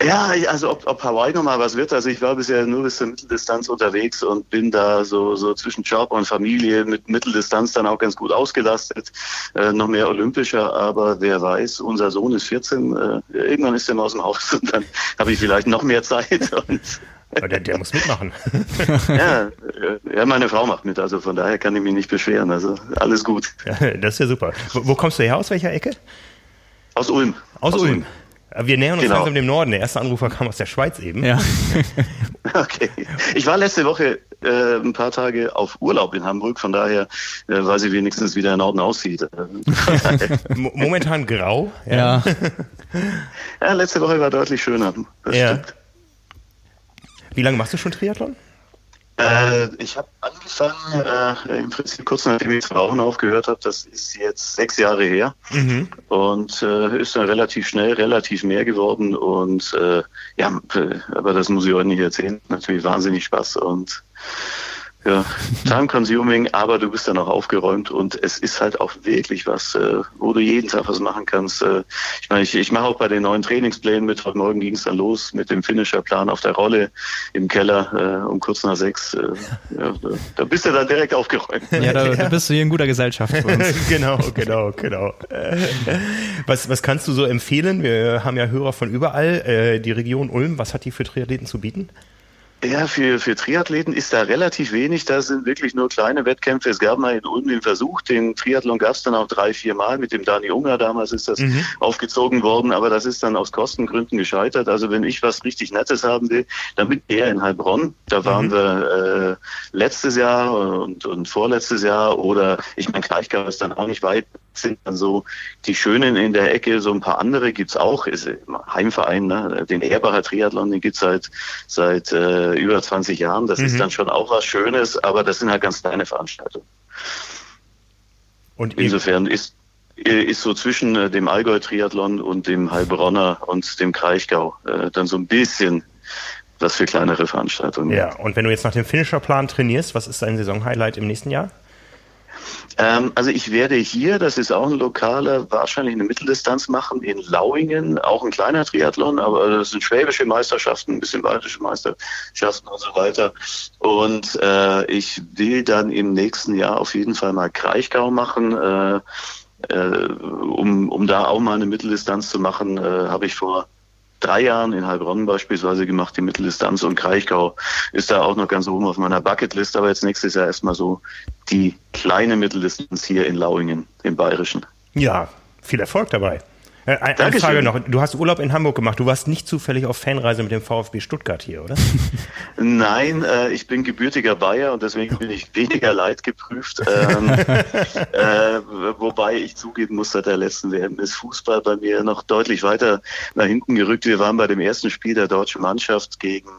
Ja, also ob, ob Hawaii nochmal was wird. Also ich war bisher nur bis zur Mitteldistanz unterwegs und bin da so, so zwischen Job und Familie mit Mitteldistanz dann auch ganz gut ausgelastet. Äh, noch mehr olympischer, aber wer weiß, unser Sohn ist 14, äh, irgendwann ist er mal aus dem Haus und dann habe ich vielleicht noch mehr Zeit.
Der, der muss mitmachen.
ja, äh, ja, meine Frau macht mit, also von daher kann ich mich nicht beschweren. Also alles gut.
Ja, das ist ja super. Wo, wo kommst du her? Aus welcher Ecke?
Aus Ulm.
Aus, Ulm. Wir nähern uns
Genau.
langsam dem Norden. Der erste Anrufer kam aus der Schweiz eben.
Ja.
Okay. Ich war letzte Woche äh, ein paar Tage auf Urlaub in Hamburg, von daher äh, weiß ich wenigstens, wie der Norden aussieht. Äh,
Momentan grau.
ja.
Ja, letzte Woche war deutlich schöner. Das
Ja.
stimmt.
Wie lange machst du schon Triathlon?
Äh, ich habe angefangen, äh, im Prinzip kurz nachdem ich zu Rauchen aufgehört habe. Das ist jetzt sechs Jahre her und äh, ist dann relativ schnell relativ mehr geworden. Und äh, ja, äh, aber das muss ich heute nicht erzählen. Natürlich wahnsinnig Spaß und ja, time consuming, aber du bist dann auch aufgeräumt und es ist halt auch wirklich was, äh, wo du jeden Tag was machen kannst. Äh, ich meine, ich, ich mache auch bei den neuen Trainingsplänen mit. Heute Morgen ging es dann los mit dem Finisherplan auf der Rolle im Keller äh, um kurz nach sechs. Äh, ja, da, da bist du dann direkt aufgeräumt.
Ja, da, da bist du hier in guter Gesellschaft
genau, genau, genau. Was, was kannst du so empfehlen? Wir haben ja Hörer von überall. Äh, Die Region Ulm, was hat die für Triathleten zu bieten?
Ja, für, für Triathleten ist da relativ wenig. Da sind wirklich nur kleine Wettkämpfe. Es gab mal in Ulm den Versuch, den Triathlon gab es dann auch drei, vier Mal. Mit dem Dani Unger damals ist das aufgezogen worden, aber das ist dann aus Kostengründen gescheitert. Also wenn ich was richtig Nettes haben will, dann bin ich eher in Heilbronn. Da waren wir äh, letztes Jahr und, und vorletztes Jahr oder ich meine, Kraichgau ist dann auch nicht weit sind dann so die Schönen in der Ecke, so ein paar andere gibt's auch, ist im Heimverein, ne? den Ehrbacher Triathlon, den gibt's seit seit äh, über 20 Jahren. Das ist dann schon auch was Schönes, aber das sind halt ganz kleine Veranstaltungen.
Und
Insofern ist ist so zwischen äh, dem Allgäu-Triathlon und dem Heilbronner und dem Kraichgau äh, dann so ein bisschen was für kleinere Veranstaltungen.
ja, und wenn du jetzt nach dem Finisherplan trainierst, was ist dein Saisonhighlight im nächsten Jahr?
Ähm, also ich werde hier, das ist auch ein lokaler, wahrscheinlich eine Mitteldistanz machen in Lauingen, auch ein kleiner Triathlon, aber das sind schwäbische Meisterschaften, ein bisschen bayerische Meisterschaften und so weiter. Und äh, ich will dann im nächsten Jahr auf jeden Fall mal Kraichgau machen. Äh, äh, um, um da auch mal eine Mitteldistanz zu machen, äh, habe ich vor drei Jahren in Heilbronn beispielsweise gemacht, die Mitteldistanz und Kraichgau ist da auch noch ganz oben auf meiner Bucketlist, aber jetzt nächstes Jahr erstmal so die kleine Mitteldistanz hier in Lauingen, im Bayerischen.
Ja, viel Erfolg dabei. Äh, Eine
Dankeschön.
Frage noch. Du hast Urlaub in Hamburg gemacht. Du warst nicht zufällig auf Fanreise mit dem VfB Stuttgart hier, oder?
Nein, äh, ich bin gebürtiger Bayer und deswegen bin ich weniger leidgeprüft. Ähm, äh, wobei ich zugeben muss, seit der letzten WM ist Fußball bei mir noch deutlich weiter nach hinten gerückt. Wir waren bei dem ersten Spiel der deutschen Mannschaft gegen,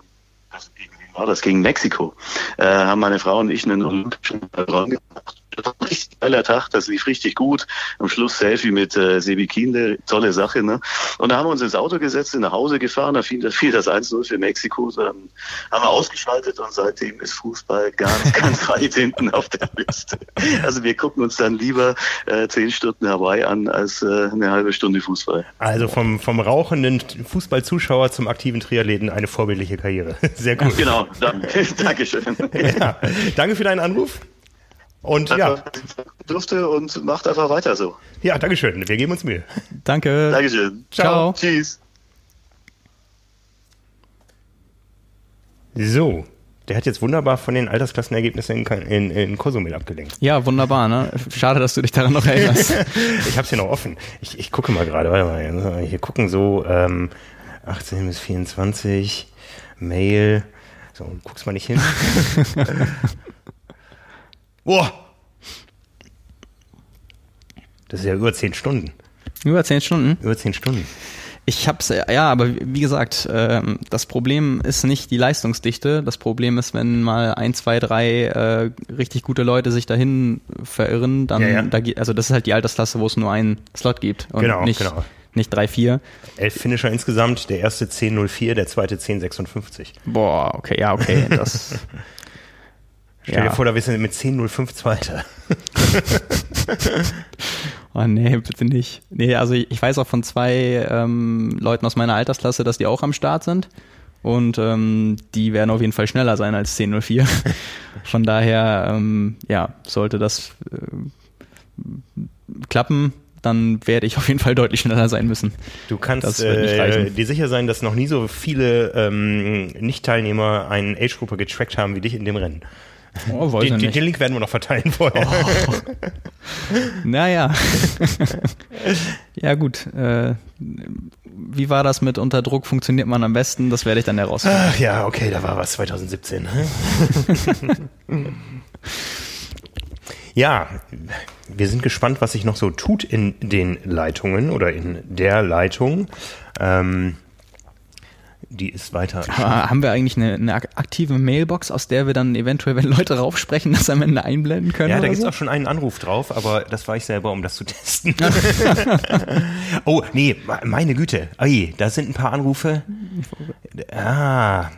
also gegen war das? Gegen Mexiko. Äh, haben meine Frau und ich einen olympischen Ballon gemacht. Das war ein richtig geiler Tag, das lief richtig gut. Am Schluss Selfie mit äh, Sebi Kienle, tolle Sache. Ne? Und da haben wir uns ins Auto gesetzt, sind nach Hause gefahren, da fiel, da fiel das 1-0 für Mexiko. Dann haben wir ausgeschaltet und seitdem ist Fußball ganz, ganz weit hinten auf der Liste. Also wir gucken uns dann lieber äh, zehn Stunden Hawaii an als äh, eine halbe Stunde Fußball.
Also vom, vom rauchenden Fußballzuschauer zum aktiven Triathleten eine vorbildliche Karriere. Sehr gut.
Genau, danke, Dankeschön.
Ja, danke für deinen Anruf. Und ja,
Durfte und macht einfach weiter so.
ja, Dankeschön. Wir geben uns Mühe.
Danke.
Dankeschön.
Ciao.
Tschüss.
So, der hat jetzt wunderbar von den Altersklassenergebnissen in, in, in Kosumel abgelenkt.
Ja, wunderbar, ne? Schade, dass du dich daran noch erinnerst.
Ich habe es hier noch offen. Ich, ich gucke mal gerade, warte mal. Hier gucken so ähm, 18 bis 24, Mail. So, du guckst mal nicht hin. Boah! Das ist ja über zehn Stunden.
Über zehn Stunden?
Über zehn Stunden.
Ich hab's, ja, aber wie gesagt, ähm, das Problem ist nicht die Leistungsdichte. Das Problem ist, wenn mal ein, zwei, drei äh, richtig gute Leute sich dahin verirren, dann,
Ja, ja.
Da, also das ist halt die Altersklasse, wo es nur einen Slot gibt und
Genau,
nicht,
genau.
nicht drei, vier.
Elf Finisher insgesamt, der erste 10.04, der zweite 10.56.
Boah, okay, ja, okay, das.
Stell
ja.
dir vor, da bist du mit 10.05 Zweiter.
Oh nee, bitte nicht. Nee, also ich weiß auch von zwei ähm, Leuten aus meiner Altersklasse, dass die auch am Start sind. Und ähm, die werden auf jeden Fall schneller sein als 10.04. Von daher, ähm, ja, sollte das äh, klappen, dann werde ich auf jeden Fall deutlich schneller sein müssen.
Du kannst äh, dir sicher sein, dass noch nie so viele ähm, Nicht-Teilnehmer einen Age-Grupper getrackt haben wie dich in dem Rennen.
Oh, weiß
Den, den, Link werden wir noch verteilen vorher.
Naja. ja, gut. Äh, wie war das mit unter Druck? Funktioniert man am besten? Das werde ich dann herausfinden.
Ach ja, okay, da war was 2017. hä? ja, wir sind gespannt, was sich noch so tut in den Leitungen oder in der Leitung. Ähm, die ist weiter.
Aber haben wir eigentlich eine, eine ak- aktive Mailbox, aus der wir dann eventuell, wenn Leute raufsprechen, das am Ende einblenden können?
Ja, da gibt es
so?
auch schon einen Anruf drauf, aber das war ich selber, um das zu testen. oh, nee, meine Güte. Ui, da sind ein paar Anrufe. Ah,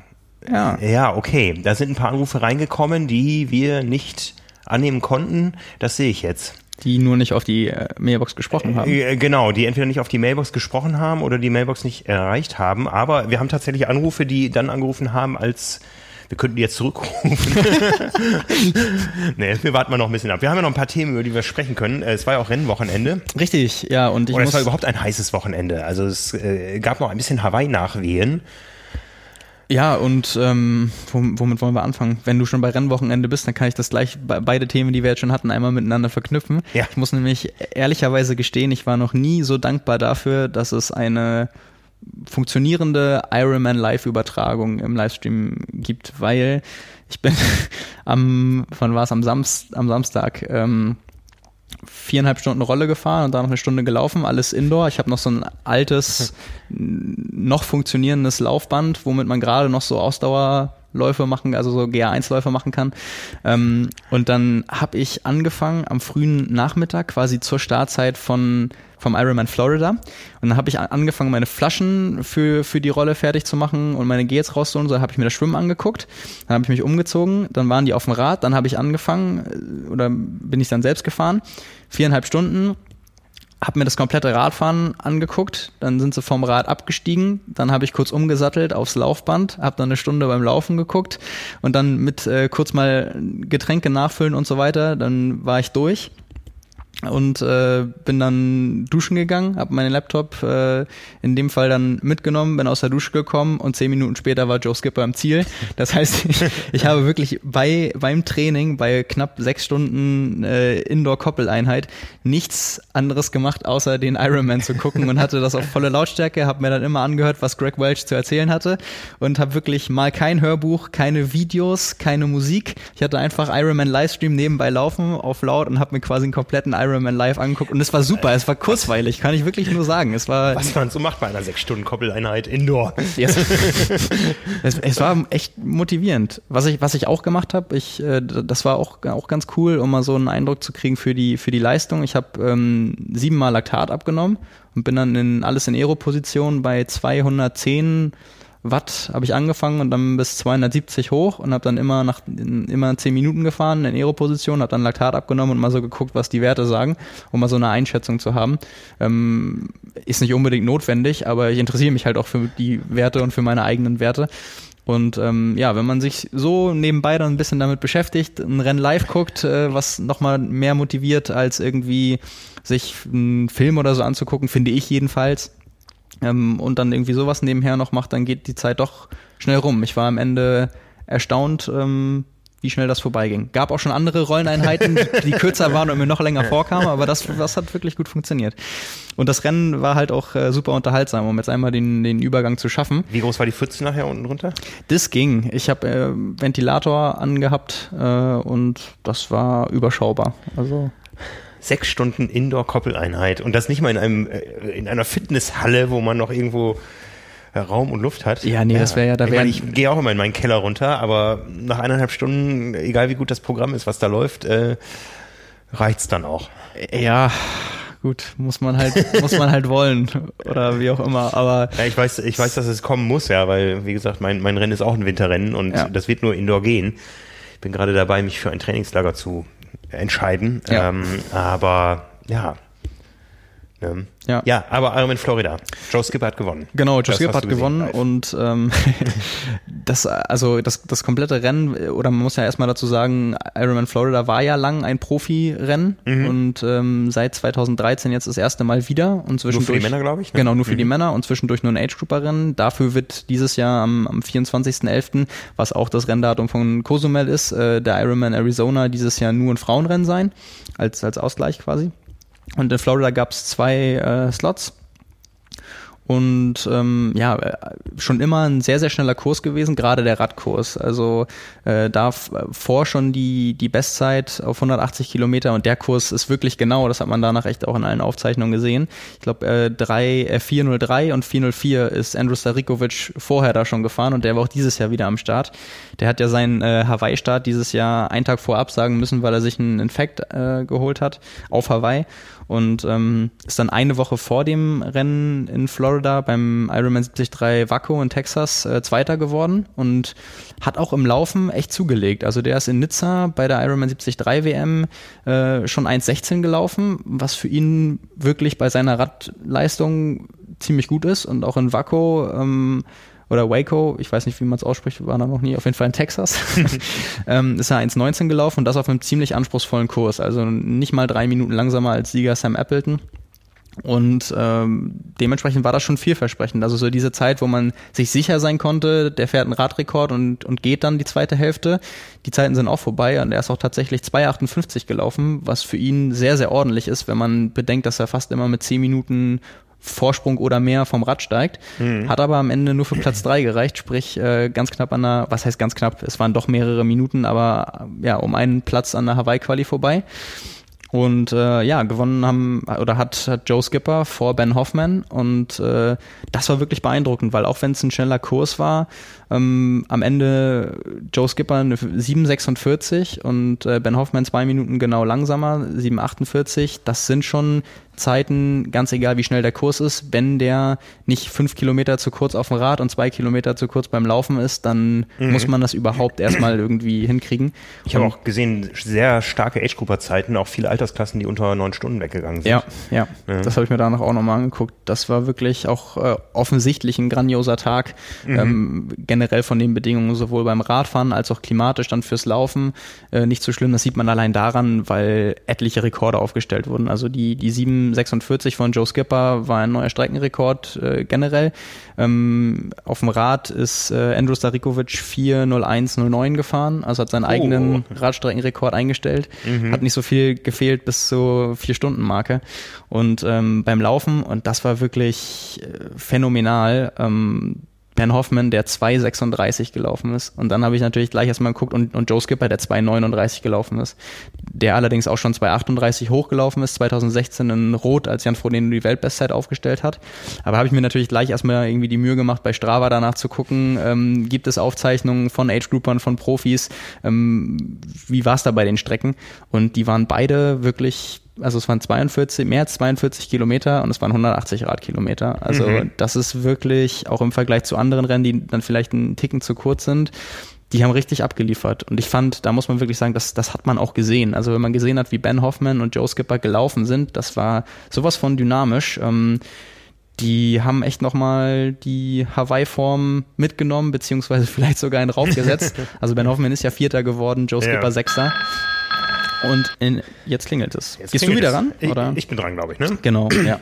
Ja.
ja, okay. Da sind ein paar Anrufe reingekommen, die wir nicht annehmen konnten. Das sehe ich jetzt.
Die nur nicht auf die äh, Mailbox gesprochen haben.
Äh, Genau, die entweder nicht auf die Mailbox gesprochen haben oder die Mailbox nicht erreicht haben. Aber wir haben tatsächlich Anrufe, die dann angerufen haben, als wir könnten die jetzt zurückrufen. nee, wir warten mal noch ein bisschen ab. Wir haben ja noch ein paar Themen, über die wir sprechen können. Äh, Es war ja auch Rennwochenende.
Richtig, ja, und ich
Oder es
muss,
war überhaupt ein heißes Wochenende. Also es äh, gab noch ein bisschen Hawaii-Nachwehen.
Ja, und ähm, wom- womit wollen wir anfangen? Wenn du schon bei Rennwochenende bist, dann kann ich das gleich be beide Themen, die wir jetzt schon hatten, einmal miteinander verknüpfen.
Ja.
Ich muss nämlich ehrlicherweise gestehen, ich war noch nie so dankbar dafür, dass es eine funktionierende Ironman Live-Übertragung im Livestream gibt, weil ich bin am, wann war es, am, Samst, am Samstag, ähm, viereinhalb Stunden Rolle gefahren und dann noch eine Stunde gelaufen, alles Indoor. Ich habe noch so ein altes, noch funktionierendes Laufband, womit man gerade noch so Ausdauerläufe machen, also so GA1-Läufe machen kann. Ähm, und dann habe ich angefangen am frühen Nachmittag, quasi zur Startzeit von vom Ironman Florida. Und dann habe ich angefangen, meine Flaschen für, für die Rolle fertig zu machen und meine Gels rauszuholen. So habe ich mir das Schwimmen angeguckt. Dann habe ich mich umgezogen. Dann waren die auf dem Rad. Dann habe ich angefangen äh, oder bin ich dann selbst gefahren. Viereinhalb Stunden. Habe mir das komplette Radfahren angeguckt, dann sind sie vom Rad abgestiegen, dann habe ich kurz umgesattelt aufs Laufband, habe dann eine Stunde beim Laufen geguckt und dann mit äh, kurz mal Getränke nachfüllen und so weiter, dann war ich durch und äh, bin dann duschen gegangen, habe meinen Laptop äh, in dem Fall dann mitgenommen, bin aus der Dusche gekommen und zehn Minuten später war Joe Skipper im Ziel. Das heißt, ich, ich habe wirklich bei beim Training bei knapp sechs Stunden äh, Indoor-Koppeleinheit nichts anderes gemacht, außer den Ironman zu gucken und hatte das auf volle Lautstärke, habe mir dann immer angehört, was Greg Welch zu erzählen hatte und habe wirklich mal kein Hörbuch, keine Videos, keine Musik. Ich hatte einfach Ironman Livestream nebenbei laufen auf laut und habe mir quasi einen kompletten Ironman live angeguckt und es war super, es war kurzweilig, kann ich wirklich nur sagen. Es war
Was man so macht bei einer sechs Stunden Koppeleinheit Indoor.
Yes. es, es war echt motivierend. Was ich, was ich auch gemacht habe, ich, äh, das war auch, auch ganz cool, um mal so einen Eindruck zu kriegen für die, für die Leistung. Ich habe ähm, siebenmal Laktat abgenommen und bin dann in alles in Aero-Position bei 210 Watt habe ich angefangen und dann bis 270 hoch und habe dann immer nach immer 10 Minuten gefahren in Aero-Position, habe dann Laktat abgenommen und mal so geguckt, was die Werte sagen, um mal so eine Einschätzung zu haben. Ähm, ist nicht unbedingt notwendig, aber ich interessiere mich halt auch für die Werte und für meine eigenen Werte. Und ähm, ja, wenn man sich so nebenbei dann ein bisschen damit beschäftigt, ein Rennen live guckt, äh, was nochmal mehr motiviert, als irgendwie sich einen Film oder so anzugucken, finde ich jedenfalls, ähm, und dann irgendwie sowas nebenher noch macht, dann geht die Zeit doch schnell rum. Ich war am Ende erstaunt, ähm, wie schnell das vorbeiging. Gab auch schon andere Rolleneinheiten, die, die kürzer waren und mir noch länger vorkamen, aber das, das hat wirklich gut funktioniert. Und das Rennen war halt auch äh, super unterhaltsam, um jetzt einmal den, den Übergang zu schaffen.
Wie groß war die Pfütze nachher unten drunter?
Das ging. Ich habe äh, Ventilator angehabt äh, und das war überschaubar. Also
Sechs Stunden Indoor-Koppeleinheit und das nicht mal in einem äh, in einer Fitnesshalle, wo man noch irgendwo äh, Raum und Luft hat.
Ja, nee, das wäre ja, da
ich,
wäre
mein, ich gehe auch immer in meinen Keller runter, aber nach eineinhalb Stunden, egal wie gut das Programm ist, was da läuft, äh, reicht's dann auch.
Ja, gut, muss man halt, muss man halt wollen oder wie auch immer. Aber
ja, ich weiß, ich weiß, dass es kommen muss, ja, weil wie gesagt, mein mein Rennen ist auch ein Winterrennen und ja. das wird nur Indoor gehen. Ich bin gerade dabei, mich für ein Trainingslager zu entscheiden, ja. ähm, aber ja, ähm, ja. ja, aber Ironman Florida. Joe Skipper hat gewonnen.
Genau, Joe Skipper hat gewonnen live. und ähm, das, also das, das komplette Rennen, oder man muss ja erstmal dazu sagen, Ironman Florida war ja lang ein Profirennen mhm. und ähm, seit 2013 jetzt das erste Mal wieder und zwischendurch.
Nur für die Männer, glaube ich.
Ne? Genau, nur für mhm. die Männer und zwischendurch nur ein Age-Grouper-Rennen. Dafür wird dieses Jahr am, am 24.11., was auch das Renndatum von Cozumel ist, äh, der Ironman Arizona dieses Jahr nur ein Frauenrennen sein, als, als Ausgleich quasi. Und in Florida gab es zwei äh, Slots und ähm, ja, äh, schon immer ein sehr, sehr schneller Kurs gewesen, gerade der Radkurs. Also äh, da vor schon die, die Bestzeit auf 180 Kilometer und der Kurs ist wirklich genau, das hat man danach echt auch in allen Aufzeichnungen gesehen. Ich glaube, äh, äh, 403 und 404 ist Andrew Starikovic vorher da schon gefahren und der war auch dieses Jahr wieder am Start. Der hat ja seinen äh, Hawaii-Start dieses Jahr einen Tag vorab sagen müssen, weil er sich einen Infekt äh, geholt hat auf Hawaii und ähm, ist dann eine Woche vor dem Rennen in Florida beim Ironman 73 Waco in Texas äh, Zweiter geworden und hat auch im Laufen echt zugelegt. Also der ist in Nizza bei der Ironman 73 WM äh, schon 1,16 gelaufen, was für ihn wirklich bei seiner Radleistung ziemlich gut ist und auch in Waco ähm, oder Waco, ich weiß nicht, wie man es ausspricht, war da noch nie, auf jeden Fall in Texas, ähm, ist er 1,19 gelaufen und das auf einem ziemlich anspruchsvollen Kurs, also nicht mal drei Minuten langsamer als Sieger Sam Appleton. Und ähm, dementsprechend war das schon vielversprechend. Also so diese Zeit, wo man sich sicher sein konnte, der fährt einen Radrekord und, und geht dann die zweite Hälfte. Die Zeiten sind auch vorbei und er ist auch tatsächlich 2,58 gelaufen, was für ihn sehr, sehr ordentlich ist, wenn man bedenkt, dass er fast immer mit 10 Minuten Vorsprung oder mehr vom Rad steigt. Mhm. Hat aber am Ende nur für Platz drei gereicht, sprich äh, ganz knapp an der, was heißt ganz knapp, es waren doch mehrere Minuten, aber ja, um einen Platz an der Hawaii-Quali vorbei. Und äh, ja, gewonnen haben oder hat, hat Joe Skipper vor Ben Hoffman und äh, das war wirklich beeindruckend, weil auch wenn es ein schneller Kurs war, ähm, am Ende Joe Skipper eine 7,46 und äh, Ben Hoffman zwei Minuten genau langsamer, 7,48. Das sind schon Zeiten, ganz egal wie schnell der Kurs ist, wenn der nicht fünf Kilometer zu kurz auf dem Rad und zwei Kilometer zu kurz beim Laufen ist, dann mhm. muss man das überhaupt erstmal irgendwie hinkriegen.
Ich habe auch gesehen, sehr starke Age-Grouper-Zeiten, auch viele Altersklassen, die unter neun Stunden weggegangen sind.
Ja, ja. ja. das habe ich mir danach auch nochmal angeguckt. Das war wirklich auch äh, offensichtlich ein grandioser Tag. Mhm. Ähm, generell von den Bedingungen sowohl beim Radfahren als auch klimatisch dann fürs Laufen äh, nicht so schlimm. Das sieht man allein daran, weil etliche Rekorde aufgestellt wurden. Also die, die 746 von Joe Skipper war ein neuer Streckenrekord äh, generell. Ähm, auf dem Rad ist äh, Andrew Starikovic 40109 gefahren, also hat seinen oh. eigenen Radstreckenrekord eingestellt. Mhm. Hat nicht so viel gefehlt bis zur vier Stunden Marke. Und ähm, beim Laufen, und das war wirklich äh, phänomenal, ähm, Ben Hoffman, der 2,36 gelaufen ist. Und dann habe ich natürlich gleich erstmal geguckt und, und Joe Skipper, der 2,39 gelaufen ist. Der allerdings auch schon 2,38 hochgelaufen ist, 2016 in Rot, als Jan Frodeno die Weltbestzeit aufgestellt hat. Aber habe ich mir natürlich gleich erstmal irgendwie die Mühe gemacht, bei Strava danach zu gucken, ähm, gibt es Aufzeichnungen von Age-Groupern, von Profis, ähm, wie war es da bei den Strecken? Und die waren beide wirklich also es waren 42, mehr als 42 Kilometer und es waren 180 Radkilometer. Also mhm. das ist wirklich auch im Vergleich zu anderen Rennen, die dann vielleicht einen Ticken zu kurz sind, die haben richtig abgeliefert. Und ich fand, da muss man wirklich sagen, das, das hat man auch gesehen. Also wenn man gesehen hat, wie Ben Hoffman und Joe Skipper gelaufen sind, das war sowas von dynamisch. Ähm, die haben echt nochmal die Hawaii-Form mitgenommen, beziehungsweise vielleicht sogar einen raufgesetzt. also Ben Hoffman ist ja Vierter geworden, Joe Skipper ja. Sechster. Und in, jetzt klingelt es. Jetzt Gehst klingelt du wieder ran?
Oder? Ich, ich bin dran, glaube ich, ne?
Genau, ja.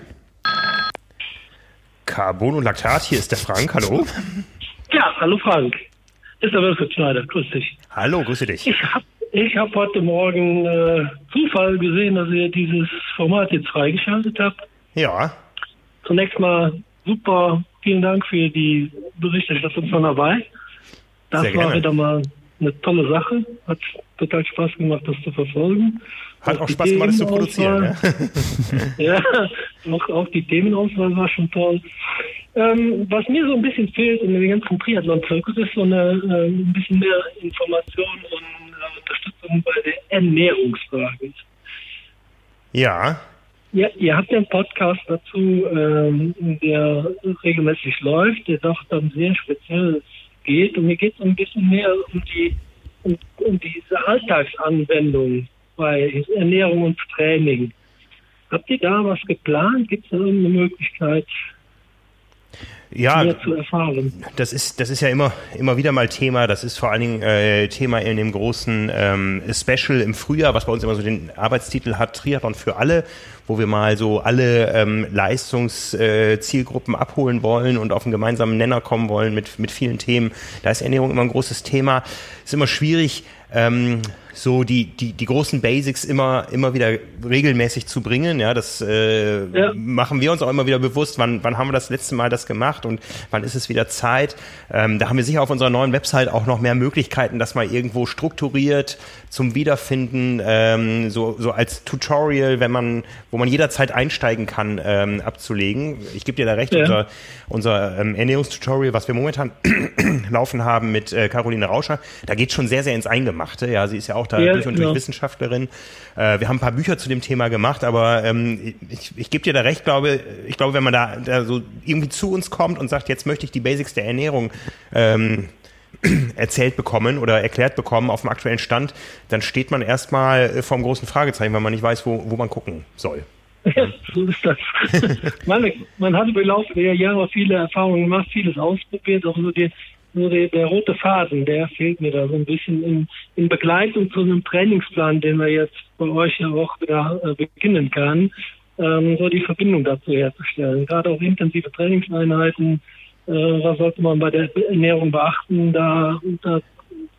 Carbon und Laktat, hier ist der Frank, hallo.
Ja, hallo Frank. Ist der Wilfried Schneider, grüß dich.
Hallo, grüße dich.
Ich habe ich hab heute Morgen äh, Zufall gesehen, dass ihr dieses Format jetzt freigeschaltet habt.
Ja.
Zunächst mal super, vielen Dank für die Berichterstattung von dabei. Das Sehr war wieder mal eine tolle Sache. Hat total Spaß gemacht, das zu verfolgen.
Hat auch Spaß gemacht, das zu produzieren. Ne?
ja, auch, auch die Themenauswahl war schon toll. Ähm, was mir so ein bisschen fehlt in dem ganzen Triathlon-Zirkus ist so eine, äh, ein bisschen mehr Information und äh, Unterstützung bei der Ernährungsfrage.
Ja.
Ja, ihr habt ja einen Podcast dazu, ähm, der regelmäßig läuft, der doch dann sehr speziell geht. Und mir geht es ein bisschen mehr um die um, um diese Alltagsanwendung bei Ernährung und Training. Habt ihr da was geplant? Gibt es da irgendeine Möglichkeit,
ja? Das ist, das ist ja immer, immer wieder mal Thema. Das ist vor allen Dingen äh, Thema in dem großen ähm, Special im Frühjahr, was bei uns immer so den Arbeitstitel hat, Triathlon für alle, wo wir mal so alle ähm, Leistungszielgruppen äh, abholen wollen und auf einen gemeinsamen Nenner kommen wollen mit, mit vielen Themen. Da ist Ernährung immer ein großes Thema. Ist immer schwierig, ähm, so die, die, die großen Basics immer, immer wieder regelmäßig zu bringen. Ja, das äh, ja. machen wir uns auch immer wieder bewusst. Wann, wann haben wir das letzte Mal das gemacht und wann ist es wieder Zeit? Ähm, da haben wir sicher auf unserer neuen Website auch noch mehr Möglichkeiten, das mal irgendwo strukturiert zum Wiederfinden, ähm, so, so als Tutorial, wenn man, wo man jederzeit einsteigen kann, ähm, abzulegen. Ich gebe dir da recht, ja. unser, unser ähm, Ernährungstutorial, was wir momentan laufen haben mit äh, Caroline Rauscher, da geht schon sehr, sehr ins Eingemachte. Ja, sie ist ja auch da ja, durch und genau. durch Wissenschaftlerin. Äh, wir haben ein paar Bücher zu dem Thema gemacht, aber ähm, ich, ich gebe dir da recht, glaube, ich glaube, wenn man da, da so irgendwie zu uns kommt und sagt, jetzt möchte ich die Basics der Ernährung ähm, erzählt bekommen oder erklärt bekommen auf dem aktuellen Stand, dann steht man erstmal äh, vor einem großen Fragezeichen, weil man nicht weiß, wo, wo man gucken soll.
Ja, so ist das. man, man hat über Laufe der Jahre viele Erfahrungen gemacht, vieles ausprobiert, auch so die, nur der, der, rote Faden, der fehlt mir da so ein bisschen in, in, Begleitung zu einem Trainingsplan, den wir jetzt bei euch ja auch wieder äh, beginnen kann, ähm, so die Verbindung dazu herzustellen. Gerade auch intensive Trainingseinheiten, äh, was sollte man bei der Ernährung beachten, da, da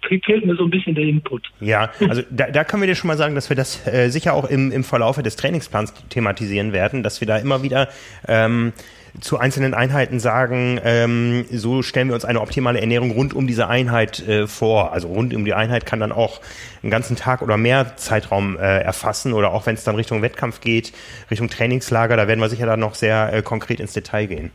fehlt mir so ein bisschen der Input.
Ja, also da, da können wir dir schon mal sagen, dass wir das äh, sicher auch im, im Verlaufe des Trainingsplans thematisieren werden, dass wir da immer wieder ähm, zu einzelnen Einheiten sagen, ähm, so stellen wir uns eine optimale Ernährung rund um diese Einheit äh, vor. Also rund um die Einheit kann dann auch einen ganzen Tag oder mehr Zeitraum äh, erfassen oder auch wenn es dann Richtung Wettkampf geht, Richtung Trainingslager, da werden wir sicher dann noch sehr äh, konkret ins Detail gehen.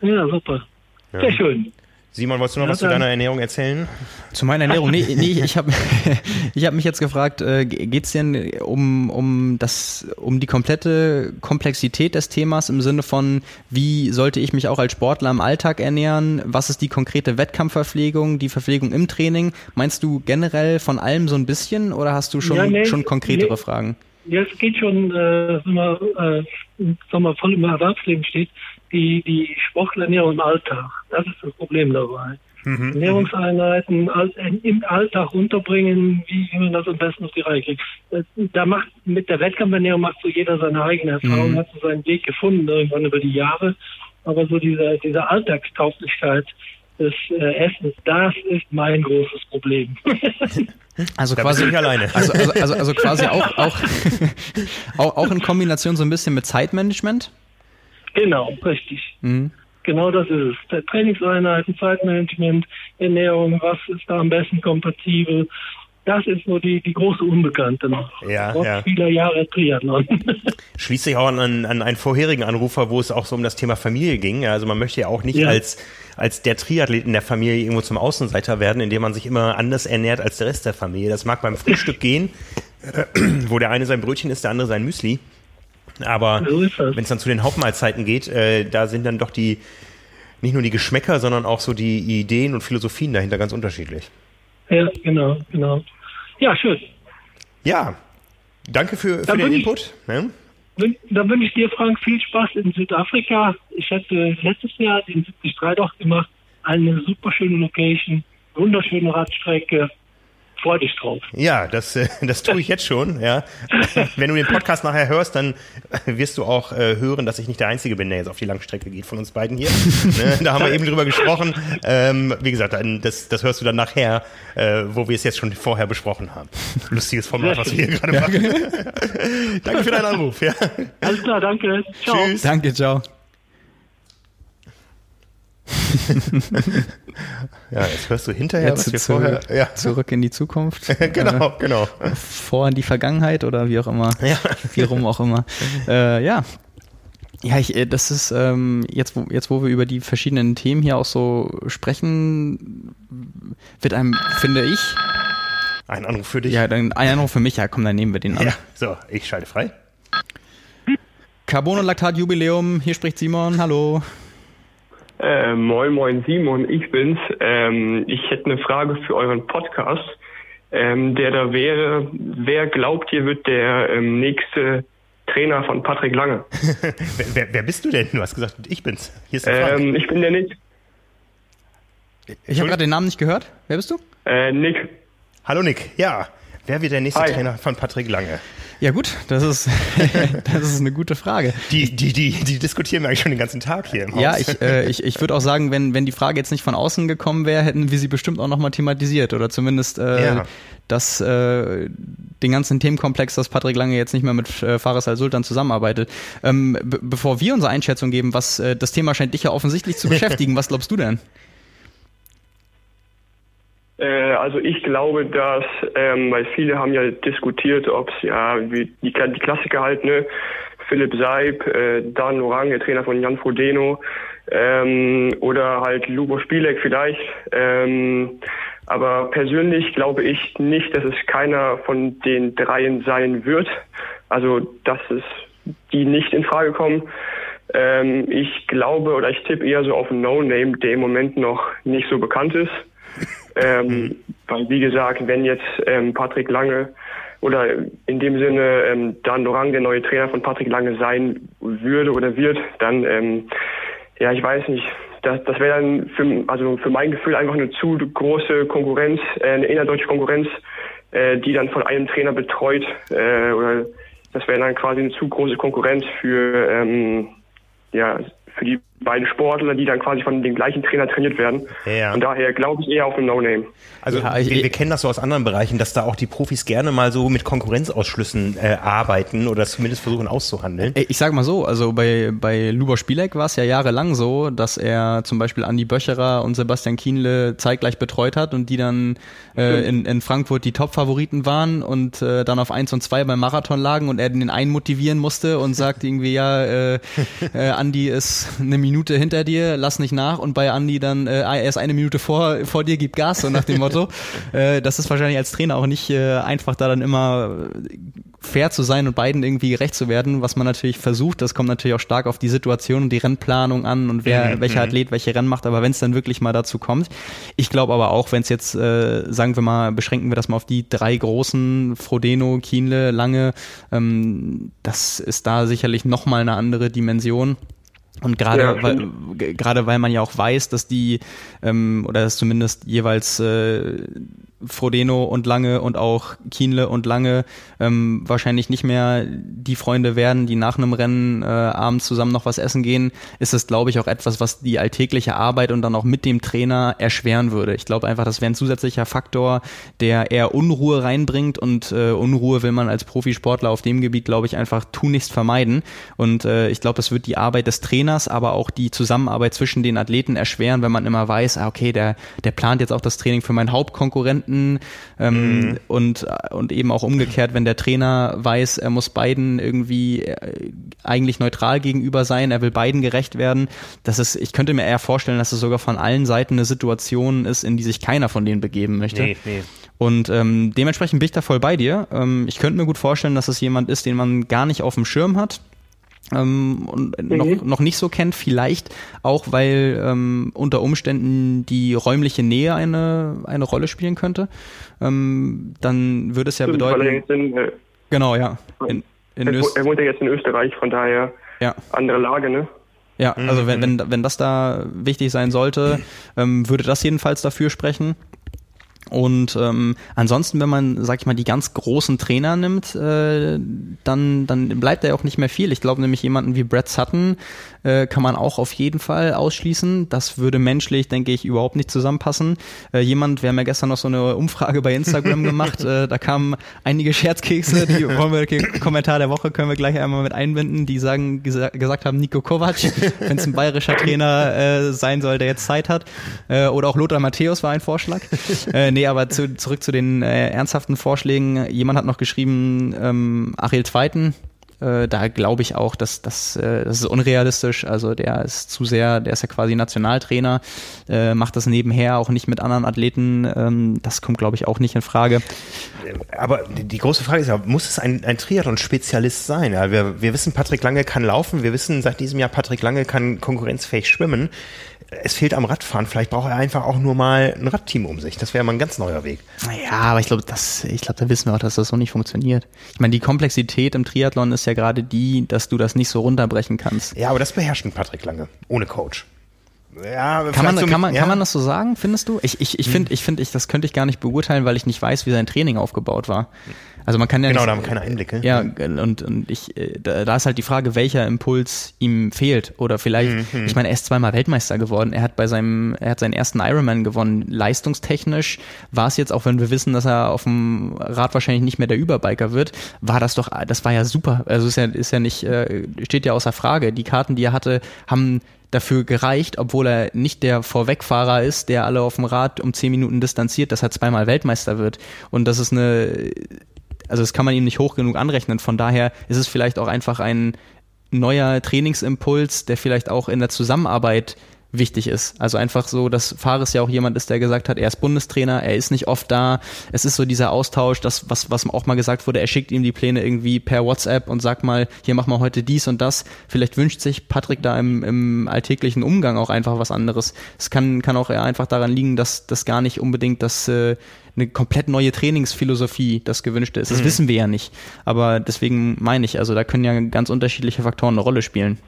Ja, super. Ja. Sehr schön.
Simon, wolltest du noch was zu deiner Ernährung erzählen?
Zu meiner Ernährung? Nee, nee ich habe ich hab mich jetzt gefragt, äh, geht es denn um, um, das, um die komplette Komplexität des Themas im Sinne von, wie sollte ich mich auch als Sportler im Alltag ernähren? Was ist die konkrete Wettkampfverpflegung, die Verpflegung im Training? Meinst du generell von allem so ein bisschen oder hast du schon, ja, nee, schon konkretere nee. Fragen?
Ja, es geht schon, äh, wenn man, äh, wenn man voll im Erwerbsleben steht, die, die Sportlerernährung im Alltag. Das ist das Problem dabei. Mhm. Ernährungseinheiten im Alltag unterbringen, wie man das am besten auf die Reihe kriegt. Da macht mit der Wettkampfernährung macht so jeder seine eigene Erfahrung, mhm. hat so seinen Weg gefunden irgendwann über die Jahre. Aber so diese, diese Alltagstauglichkeit des äh, Essens, das ist mein großes Problem.
Also da quasi alleine. Also, also, also, also quasi auch, auch, auch, auch in Kombination so ein bisschen mit Zeitmanagement?
Genau, richtig. Mhm. Genau das ist es. Trainingseinheiten, Zeitmanagement, Ernährung, was ist da am besten kompatibel? Das ist so die, die große Unbekannte noch.
Ja, Trotz ja.
vieler Jahre Triathlon.
Schließt sich auch an, an einen vorherigen Anrufer, wo es auch so um das Thema Familie ging. Also man möchte ja auch nicht ja. als als der Triathlet in der Familie irgendwo zum Außenseiter werden, indem man sich immer anders ernährt als der Rest der Familie. Das mag beim Frühstück gehen, wo der eine sein Brötchen isst, der andere sein Müsli. Aber so wenn es dann zu den Hauptmahlzeiten geht, äh, da sind dann doch die, nicht nur die Geschmäcker, sondern auch so die Ideen und Philosophien dahinter ganz unterschiedlich.
Ja, genau, genau. Ja, schön.
Ja, danke für, für den Input.
Ich, ja. Dann wünsche ich dir, Frank, viel Spaß in Südafrika. Ich hatte letztes Jahr den 73 doch gemacht. Eine super schöne Location, wunderschöne Radstrecke freu dich drauf.
Ja, das, äh, das tue ich jetzt schon. Ja. Wenn du den Podcast nachher hörst, dann wirst du auch äh, hören, dass ich nicht der Einzige bin, der jetzt auf die Langstrecke geht von uns beiden hier. ne? Da haben wir eben drüber gesprochen. Ähm, wie gesagt, das, das hörst du dann nachher, äh, wo wir es jetzt schon vorher besprochen haben. Lustiges Format, was wir hier gerade machen. danke für deinen Anruf. Ja.
Alles klar, danke.
Ciao. Tschüss. Danke, ciao.
ja, jetzt hörst du hinterher,
Jetzt
was wir
zu,
vorher. Ja,
Zurück in die Zukunft.
genau, genau.
Äh, vor in die Vergangenheit oder wie auch immer.
Ja.
Wie rum auch immer. Äh, ja. Ja, ich, äh, das ist ähm, jetzt, wo, jetzt, wo wir über die verschiedenen Themen hier auch so sprechen, wird einem, finde ich,
Ein Anruf für dich.
ja, dann ein Anruf für mich, ja, komm, dann nehmen wir den an.
Ja, so, ich schalte frei.
Carbon- und Laktat-Jubiläum, hier spricht Simon, hallo.
Äh, moin, moin, Simon, ich bin's. Ähm, ich hätte eine Frage für euren Podcast, ähm, der da wäre, wer glaubt ihr wird der ähm, nächste Trainer von Patrick Lange?
wer, wer, wer bist du denn? Du hast gesagt, ich bin's. Hier ist der Frank.
Ähm, ich bin der Nick.
Ich habe gerade den Namen nicht gehört. Wer bist du?
Äh, Nick.
Hallo Nick, ja. Wer wird der nächste
Hi.
Trainer von Patrick Lange?
Ja gut, das ist, das ist eine gute Frage.
Die, die, die, die diskutieren wir eigentlich schon den ganzen Tag hier im Haus.
Ja, ich, äh, ich, ich würde auch sagen, wenn, wenn die Frage jetzt nicht von außen gekommen wäre, hätten wir sie bestimmt auch nochmal thematisiert oder zumindest äh,
Ja.
das, äh, den ganzen Themenkomplex, dass Patrick Lange jetzt nicht mehr mit äh, Fares Al-Sultan zusammenarbeitet. Ähm, be bevor wir unsere Einschätzung geben, was äh, das Thema scheint dich ja offensichtlich zu beschäftigen, was glaubst du denn?
Äh, also ich glaube, dass, ähm, weil viele haben ja diskutiert, ob es ja die, die Klassiker halt, ne, Philipp Seib, äh, Dan Orang, Trainer von Jan Frodeno, ähm, oder halt Lubo Spielek vielleicht. Ähm, aber persönlich glaube ich nicht, dass es keiner von den dreien sein wird. Also dass es die nicht in Frage kommen. Ähm, ich glaube oder ich tippe eher so auf einen No-Name, der im Moment noch nicht so bekannt ist. Ähm, weil, wie gesagt, wenn jetzt ähm, Patrick Lange oder in dem Sinne ähm, Dan Dorang der neue Trainer von Patrick Lange sein würde oder wird, dann, ähm, ja, ich weiß nicht. Das, das wäre dann für, also für mein Gefühl einfach eine zu große Konkurrenz, äh, eine innerdeutsche Konkurrenz, äh, die dann von einem Trainer betreut, äh, oder das wäre dann quasi eine zu große Konkurrenz für, ähm, ja, für die beiden Sportler, die dann quasi von dem gleichen Trainer trainiert werden.
Ja.
Und daher glaube ich eher auf ein No-Name.
Also
Ja, ich-
wir, wir kennen das so aus anderen Bereichen, dass da auch die Profis gerne mal so mit Konkurrenzausschlüssen äh, arbeiten oder das zumindest versuchen auszuhandeln.
Ey, Ich sag mal so, also bei, bei Lubor Spielek war es ja jahrelang so, dass er zum Beispiel Andi Böcherer und Sebastian Kienle zeitgleich betreut hat und die dann äh, in, in Frankfurt die Top-Favoriten waren und äh, dann auf 1 und 2 beim Marathon lagen und er den einen motivieren musste und sagt irgendwie, ja, äh, äh, Andi ist eine Minute hinter dir, lass nicht nach und bei Andi dann, äh, er ist eine Minute vor, vor dir, gib Gas, so nach dem Motto. äh, das ist wahrscheinlich als Trainer auch nicht äh, einfach, da dann immer fair zu sein und beiden irgendwie gerecht zu werden, was man natürlich versucht. Das kommt natürlich auch stark auf die Situation und die Rennplanung an und wer,
Mhm,
welcher
mhm.
Athlet welche Rennen macht. Aber wenn es dann wirklich mal dazu kommt, ich glaube aber auch, wenn es jetzt, äh, sagen wir mal, beschränken wir das mal auf die drei großen, Frodeno, Kienle, Lange, ähm, das ist da sicherlich nochmal eine andere Dimension. Und gerade
Ja,
weil, gerade weil man ja auch weiß, dass die ähm, oder dass zumindest jeweils äh, Frodeno und Lange und auch Kienle und Lange ähm, wahrscheinlich nicht mehr die Freunde werden, die nach einem Rennen äh, abends zusammen noch was essen gehen, ist es, glaube ich, auch etwas, was die alltägliche Arbeit und dann auch mit dem Trainer erschweren würde. Ich glaube einfach, das wäre ein zusätzlicher Faktor, der eher Unruhe reinbringt und äh, Unruhe will man als Profisportler auf dem Gebiet, glaube ich, einfach tunlichst vermeiden. Und äh, ich glaube, das wird die Arbeit des Trainers, aber auch die Zusammenarbeit zwischen den Athleten erschweren, wenn man immer weiß, ah, okay, der, der plant jetzt auch das Training für meinen Hauptkonkurrenten ähm, und, und eben auch umgekehrt, wenn der Trainer weiß, er muss beiden irgendwie äh, eigentlich neutral gegenüber sein, er will beiden gerecht werden. Das ist, ich könnte mir eher vorstellen, dass es sogar von allen Seiten eine Situation ist, in die sich keiner von denen begeben möchte.
Nee, nee.
Und ähm, dementsprechend bin ich da voll bei dir. Ähm, ich könnte mir gut vorstellen, dass es jemand ist, den man gar nicht auf dem Schirm hat. Ähm, und noch, noch nicht so kennt, vielleicht auch, weil ähm, unter Umständen die räumliche Nähe eine, eine Rolle spielen könnte. Ähm, dann würde es ja
Stimmt,
bedeuten,
in, äh,
genau, ja, in, in
er, er wohnt ja jetzt in Österreich, von daher
ja.
andere Lage, ne?
Ja, also wenn, wenn, wenn das da wichtig sein sollte, ähm, würde das jedenfalls dafür sprechen. Und ähm, ansonsten, wenn man, sag ich mal, die ganz großen Trainer nimmt, äh, dann, dann bleibt da ja auch nicht mehr viel. Ich glaube nämlich jemanden wie Brad Sutton, äh, kann man auch auf jeden Fall ausschließen. Das würde menschlich, denke ich, überhaupt nicht zusammenpassen. Äh, jemand, wir haben ja gestern noch so eine Umfrage bei Instagram gemacht, äh, da kamen einige Scherzkekse, die wollen wir, Kommentar der Woche können wir gleich einmal mit einbinden, die sagen, gesa gesagt haben, Nico Kovac, wenn es ein bayerischer Trainer äh, sein soll, der jetzt Zeit hat. Äh, oder auch Lothar Matthäus war ein Vorschlag. äh, nee, aber zu, zurück zu den äh, ernsthaften Vorschlägen. Jemand hat noch geschrieben, ähm, Ariel Zweiten, äh, da glaube ich auch, dass, dass äh, das ist unrealistisch. Also der ist zu sehr, der ist ja quasi Nationaltrainer, äh, macht das nebenher auch nicht mit anderen Athleten. Ähm, das kommt, glaube ich, auch nicht in Frage.
Aber die große Frage ist ja, muss es ein, ein Triathlon-Spezialist sein? Ja, wir, wir wissen, Patrick Lange kann laufen. Wir wissen seit diesem Jahr, Patrick Lange kann konkurrenzfähig schwimmen es fehlt am Radfahren. Vielleicht braucht er einfach auch nur mal ein Radteam um sich. Das wäre mal ein ganz neuer Weg.
Naja, aber ich glaube, das, ich glaube, da wissen wir auch, dass das so nicht funktioniert. Ich meine, die Komplexität im Triathlon ist ja gerade die, dass du das nicht so runterbrechen kannst.
Ja, aber das beherrscht Patrick Lange. Ohne Coach.
Ja, kann man, so kann, man, ja. kann man das so sagen, findest du? Ich, ich, ich finde, hm. ich finde, ich, das könnte ich gar nicht beurteilen, weil ich nicht weiß, wie sein Training aufgebaut war. Also man kann ja
genau,
nicht,
da haben wir keine Einblicke.
Ja, und, und ich, äh, da, da ist halt die Frage, welcher Impuls ihm fehlt. Oder vielleicht, mhm. ich meine, er ist zweimal Weltmeister geworden. Er hat bei seinem, er hat seinen ersten Ironman gewonnen. Leistungstechnisch war es jetzt, auch wenn wir wissen, dass er auf dem Rad wahrscheinlich nicht mehr der Überbiker wird, war das doch, das war ja super. Also ist ja, ist ja nicht, äh, steht ja außer Frage. Die Karten, die er hatte, haben dafür gereicht, obwohl er nicht der Vorwegfahrer ist, der alle auf dem Rad um zehn Minuten distanziert, dass er zweimal Weltmeister wird. Und das ist eine also das kann man ihm nicht hoch genug anrechnen. Von daher ist es vielleicht auch einfach ein neuer Trainingsimpuls, der vielleicht auch in der Zusammenarbeit wichtig ist. Also einfach so, dass Fares ja auch jemand ist, der gesagt hat, er ist Bundestrainer, er ist nicht oft da. Es ist so dieser Austausch, das, was, was auch mal gesagt wurde, er schickt ihm die Pläne irgendwie per WhatsApp und sagt mal, hier machen wir heute dies und das. Vielleicht wünscht sich Patrick da im, im alltäglichen Umgang auch einfach was anderes. Es kann, kann auch eher einfach daran liegen, dass das gar nicht unbedingt das äh, eine komplett neue Trainingsphilosophie das gewünschte ist. Das mhm. wissen wir ja nicht. Aber deswegen meine ich, also da können ja ganz unterschiedliche Faktoren eine Rolle spielen.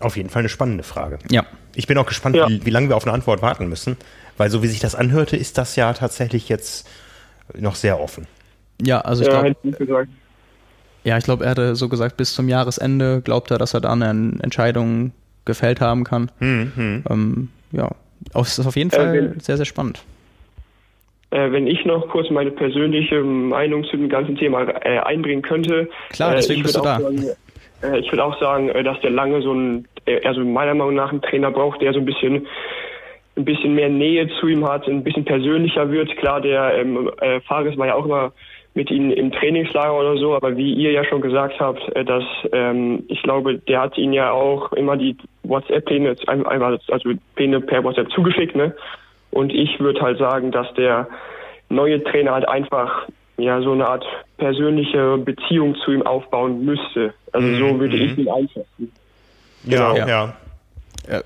Auf jeden Fall eine spannende Frage.
Ja.
Ich bin auch gespannt, ja. wie, wie lange wir auf eine Antwort warten müssen, weil so wie sich das anhörte, ist das ja tatsächlich jetzt noch sehr offen.
Ja, also ich ja, glaube. Ja, ich glaube, er hatte so gesagt, bis zum Jahresende glaubt er, dass er da eine Entscheidung gefällt haben kann. Hm, hm. Ähm, ja, das ist auf jeden äh, Fall äh, sehr, sehr spannend.
Äh, wenn ich noch kurz meine persönliche Meinung zu dem ganzen Thema äh, einbringen könnte.
Klar, deswegen bist du da.
Sagen, äh, ich würde auch sagen, äh, dass der Lange so ein, also meiner Meinung nach einen Trainer braucht, der so ein bisschen ein bisschen mehr Nähe zu ihm hat, ein bisschen persönlicher wird. Klar, der ähm, äh, Fares war ja auch immer mit ihnen im Trainingslager oder so, aber wie ihr ja schon gesagt habt, äh, dass ähm, ich glaube, der hat ihnen ja auch immer die WhatsApp-Pläne, also Pläne per WhatsApp zugeschickt, ne? Und ich würde halt sagen, dass der neue Trainer halt einfach ja so eine Art persönliche Beziehung zu ihm aufbauen müsste. Also mhm. so würde ich ihn einschätzen.
Ja, genau. ja. ja.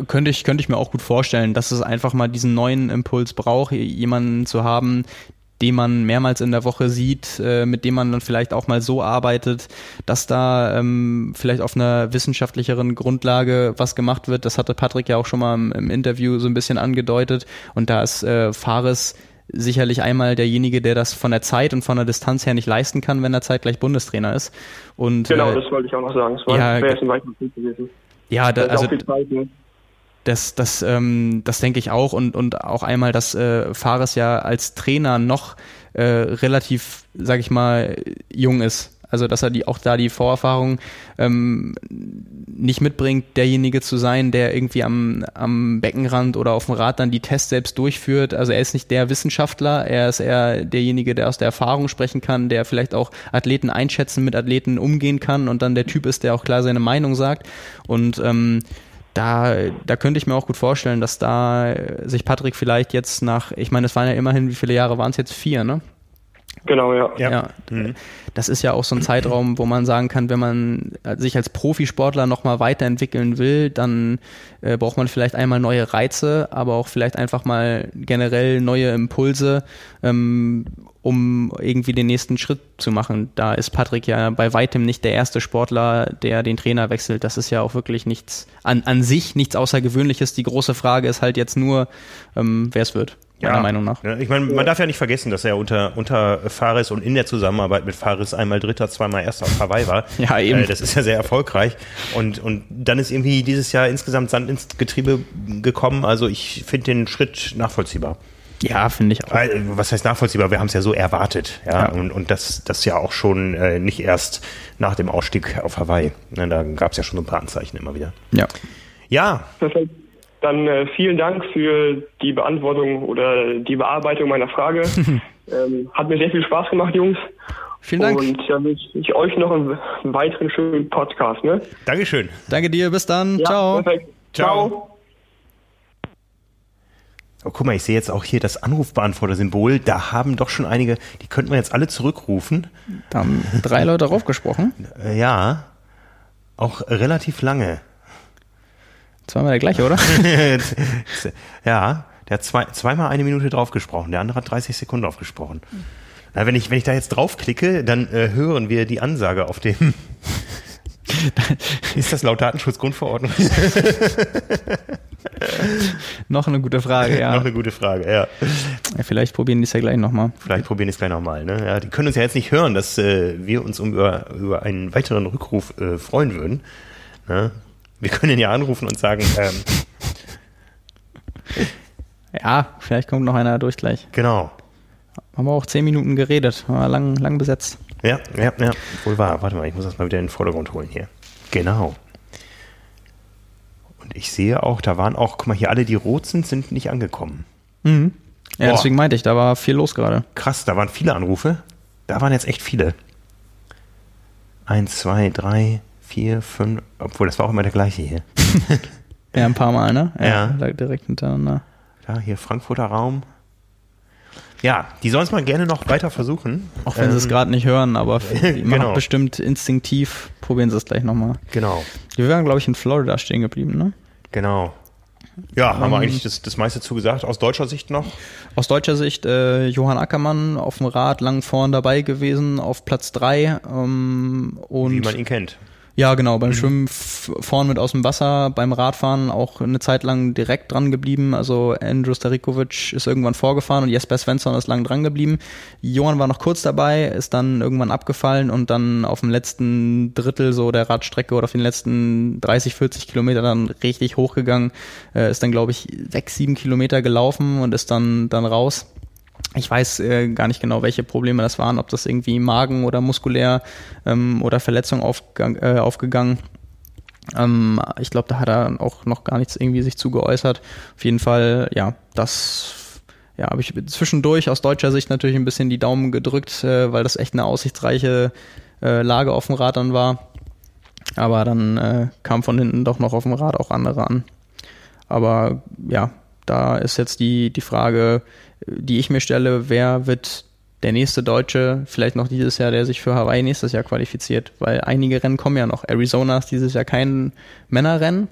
Könnte ich, könnte ich mir auch gut vorstellen, dass es einfach mal diesen neuen Impuls braucht, jemanden zu haben, den man mehrmals in der Woche sieht, äh, mit dem man dann vielleicht auch mal so arbeitet, dass da ähm, vielleicht auf einer wissenschaftlicheren Grundlage was gemacht wird. Das hatte Patrick ja auch schon mal im, im Interview so ein bisschen angedeutet. Und da ist äh, Fares sicherlich einmal derjenige, der das von der Zeit und von der Distanz her nicht leisten kann, wenn er zeitgleich Bundestrainer ist. Und,
genau, äh, das wollte ich auch noch sagen. Das war, ja, wäre ein weiterer Punkt
gewesen. Ja, da, also, ne? Das, das, ähm, das denke ich auch und, und auch einmal, dass äh, Fares ja als Trainer noch äh, relativ, sag ich mal, jung ist. Also dass er die auch da die Vorerfahrung ähm, nicht mitbringt, derjenige zu sein, der irgendwie am, am Beckenrand oder auf dem Rad dann die Tests selbst durchführt. Also er ist nicht der Wissenschaftler, er ist eher derjenige, der aus der Erfahrung sprechen kann, der vielleicht auch Athleten einschätzen, mit Athleten umgehen kann und dann der Typ ist, der auch klar seine Meinung sagt. Und ähm, da, da könnte ich mir auch gut vorstellen, dass da sich Patrick vielleicht jetzt nach, ich meine, es waren ja immerhin, wie viele Jahre waren es jetzt? Vier, ne?
Genau, ja.
ja. ja. Mhm. Das ist ja auch so ein Zeitraum, wo man sagen kann, wenn man sich als Profisportler nochmal weiterentwickeln will, dann äh, braucht man vielleicht einmal neue Reize, aber auch vielleicht einfach mal generell neue Impulse, ähm, um irgendwie den nächsten Schritt zu machen. Da ist Patrick ja bei weitem nicht der erste Sportler, der den Trainer wechselt. Das ist ja auch wirklich nichts an, an sich, nichts Außergewöhnliches. Die große Frage ist halt jetzt nur, ähm, wer es wird. Meiner Meinung nach.
Ja, ich meine, man darf ja nicht vergessen, dass er unter, unter Fares und in der Zusammenarbeit mit Fares einmal Dritter, zweimal Erster auf Hawaii war.
Ja, eben.
Äh, das ist ja sehr erfolgreich. Und, und dann ist irgendwie dieses Jahr insgesamt Sand ins Getriebe gekommen. Also ich finde den Schritt nachvollziehbar.
Ja, finde ich auch.
Was heißt nachvollziehbar? Wir haben es ja so erwartet. Ja,
Ja.
und, und das, das ja auch schon äh, nicht erst nach dem Ausstieg auf Hawaii. Ne, da gab es ja schon so ein paar Anzeichen immer wieder.
Ja.
Ja,
Perfekt. Dann äh, vielen Dank für die Beantwortung oder die Bearbeitung meiner Frage. ähm, hat mir sehr viel Spaß gemacht, Jungs.
Vielen Dank.
Und ja, wünsche ich euch noch einen, einen weiteren schönen Podcast. Ne?
Dankeschön.
Danke dir, bis dann.
Ja,
Ciao.
Perfekt.
Ciao.
Ciao.
Oh, guck mal, ich sehe jetzt auch hier das Anrufbeantworter-Symbol. Da haben doch schon einige, die könnten wir jetzt alle zurückrufen.
Da haben drei Leute draufgesprochen.
Äh, ja, auch relativ lange.
Zweimal der gleiche, oder?
ja, der hat zwei, zweimal eine Minute draufgesprochen, der andere hat 30 Sekunden draufgesprochen. Na, wenn ich, wenn ich da jetzt draufklicke, dann äh, hören wir die Ansage auf dem. Ist das laut Datenschutzgrundverordnung?
Noch eine gute Frage, ja.
Noch eine gute Frage, ja.
ja vielleicht probieren die es ja gleich nochmal.
Vielleicht probieren die es gleich nochmal. Ne? Ja, die können uns ja jetzt nicht hören, dass äh, wir uns um über, über einen weiteren Rückruf äh, freuen würden. Ne? Wir können ihn ja anrufen und sagen, ähm,
Ja, vielleicht kommt noch einer durch gleich.
genau.
Haben wir auch zehn Minuten geredet. War lang, lang besetzt.
Ja, ja, ja, wohl wahr. Warte mal, ich muss das mal wieder in den Vordergrund holen hier. Genau. Und ich sehe auch, da waren auch, guck mal, hier alle, die rot sind, sind nicht angekommen.
Mhm. Ja,
Boah.
deswegen meinte ich, da war viel los gerade.
Krass, da waren viele Anrufe. Da waren jetzt echt viele. Eins, zwei, drei, vier, fünf, obwohl das war auch immer der gleiche hier.
Ja, ein paar Mal, ne?
Ja.
da Direkt hintereinander.
Da, hier Frankfurter Raum. Ja, die sollen es mal gerne noch weiter versuchen.
Auch wenn sie es
Ähm,
gerade nicht hören, aber
genau.
machen bestimmt instinktiv. Probieren sie es gleich nochmal.
Genau,
Wir wären, glaube ich, in Florida stehen geblieben, ne?
genau. Ja, haben wir
Ähm,
eigentlich das, das meiste zugesagt. Aus deutscher Sicht noch?
Aus deutscher Sicht äh, Johann Ackermann auf dem Rad lang vorn dabei gewesen, auf Platz drei ähm, und
Wie man ihn kennt.
Ja genau beim Schwimmen f- vorn mit aus dem Wasser, beim Radfahren auch eine Zeit lang direkt dran geblieben. Also Andrew Starikovic ist irgendwann vorgefahren und Jesper Svensson ist lang dran geblieben. Johann war noch kurz dabei, ist dann irgendwann abgefallen und dann auf dem letzten Drittel so der Radstrecke oder auf den letzten 30, 40 Kilometer dann richtig hochgegangen. Äh, ist dann glaube ich sechs, sieben Kilometer gelaufen und ist dann dann raus. Ich weiß äh, gar nicht genau, welche Probleme das waren, ob das irgendwie Magen oder muskulär ähm, oder Verletzung aufgang, äh, aufgegangen. Ähm, ich glaube, da hat er auch noch gar nichts irgendwie sich zu geäußert. Auf jeden Fall, ja, das ja, habe ich zwischendurch aus deutscher Sicht natürlich ein bisschen die Daumen gedrückt, äh, weil das echt eine aussichtsreiche äh, Lage auf dem Rad dann war. Aber dann äh, kam von hinten doch noch auf dem Rad auch andere an. Aber ja, da ist jetzt die, die Frage, die ich mir stelle, wer wird der nächste Deutsche, vielleicht noch dieses Jahr, der sich für Hawaii nächstes Jahr qualifiziert? Weil einige Rennen kommen ja noch. Arizona ist dieses Jahr kein Männerrennen,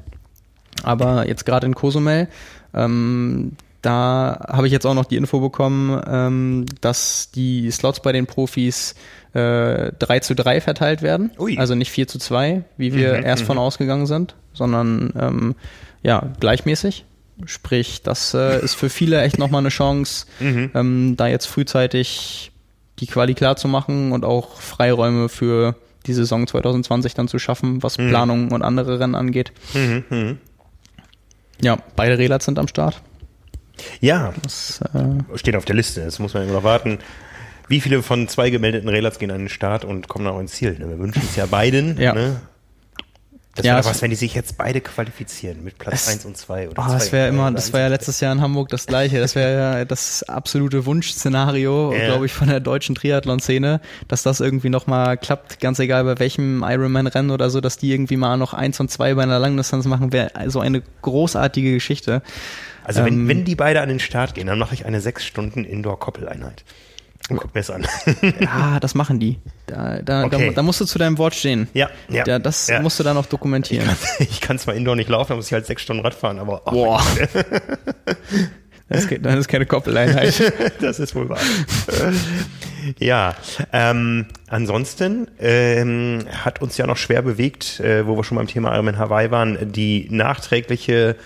aber jetzt gerade in Cozumel, ähm, da habe ich jetzt auch noch die Info bekommen, ähm, dass die Slots bei den Profis äh, 3 zu 3 verteilt werden.
Ui.
Also nicht 4 zu 2, wie wir
Mhm,
erst von ausgegangen sind, sondern ähm, ja, gleichmäßig. Sprich, das äh, ist für viele echt nochmal eine Chance, ähm, da jetzt frühzeitig die Quali klar zu machen und auch Freiräume für die Saison 2020 dann zu schaffen, was Planung und andere Rennen angeht. Ja, beide Relats sind am Start.
Ja,
Das, äh,
steht auf der Liste. Jetzt muss man immer noch warten. Wie viele von zwei gemeldeten Relats gehen an den Start und kommen auch ins Ziel? Ne? Wir wünschen es ja beiden.
Ja.
Ne? Das
Ja,
wäre was, wenn die sich jetzt beide qualifizieren mit Platz
Es-
1 und 2 oder
Oh,
zwei
das wäre immer, das war ja letztes Jahr in Hamburg das gleiche. Das wäre ja das absolute Wunschszenario,
Ja.
glaube ich, von der deutschen Triathlon-Szene, dass das irgendwie nochmal klappt, ganz egal bei welchem Ironman-Rennen oder so, dass die irgendwie mal noch eins und zwei bei einer Langdistanz machen, wäre so eine großartige Geschichte.
Also wenn,
Ähm,
wenn die beide an den Start gehen, dann mache ich eine sechs Stunden Indoor-Koppeleinheit. Und guck mir das an.
Ja, das machen die. Da, da,
Okay.
da, da musst du zu deinem Wort stehen.
Ja, ja,
Da, das
ja.
musst du dann auch dokumentieren.
ich kann zwar Indoor nicht laufen, da muss ich halt sechs Stunden Rad fahren, aber oh,
Boah. Das ist, das ist keine Koppeleinheit.
das ist wohl wahr. ja, ähm, ansonsten ähm, hat uns ja noch schwer bewegt, äh, wo wir schon beim Thema Ironman Hawaii waren, die nachträgliche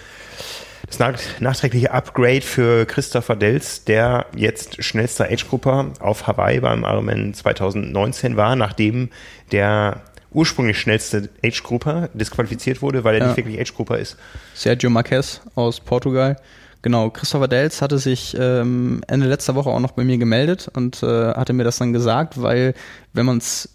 Das nachträgliche Upgrade für Christopher Dels, der jetzt schnellster Age-Grupper auf Hawaii beim Ironman 2019 war, nachdem der ursprünglich schnellste Age-Grupper disqualifiziert wurde, weil er ja. nicht wirklich Age-Grupper ist.
Sergio Marquez aus Portugal. Genau, Christopher Dels hatte sich ähm, Ende letzter Woche auch noch bei mir gemeldet und äh, hatte mir das dann gesagt, weil wenn man es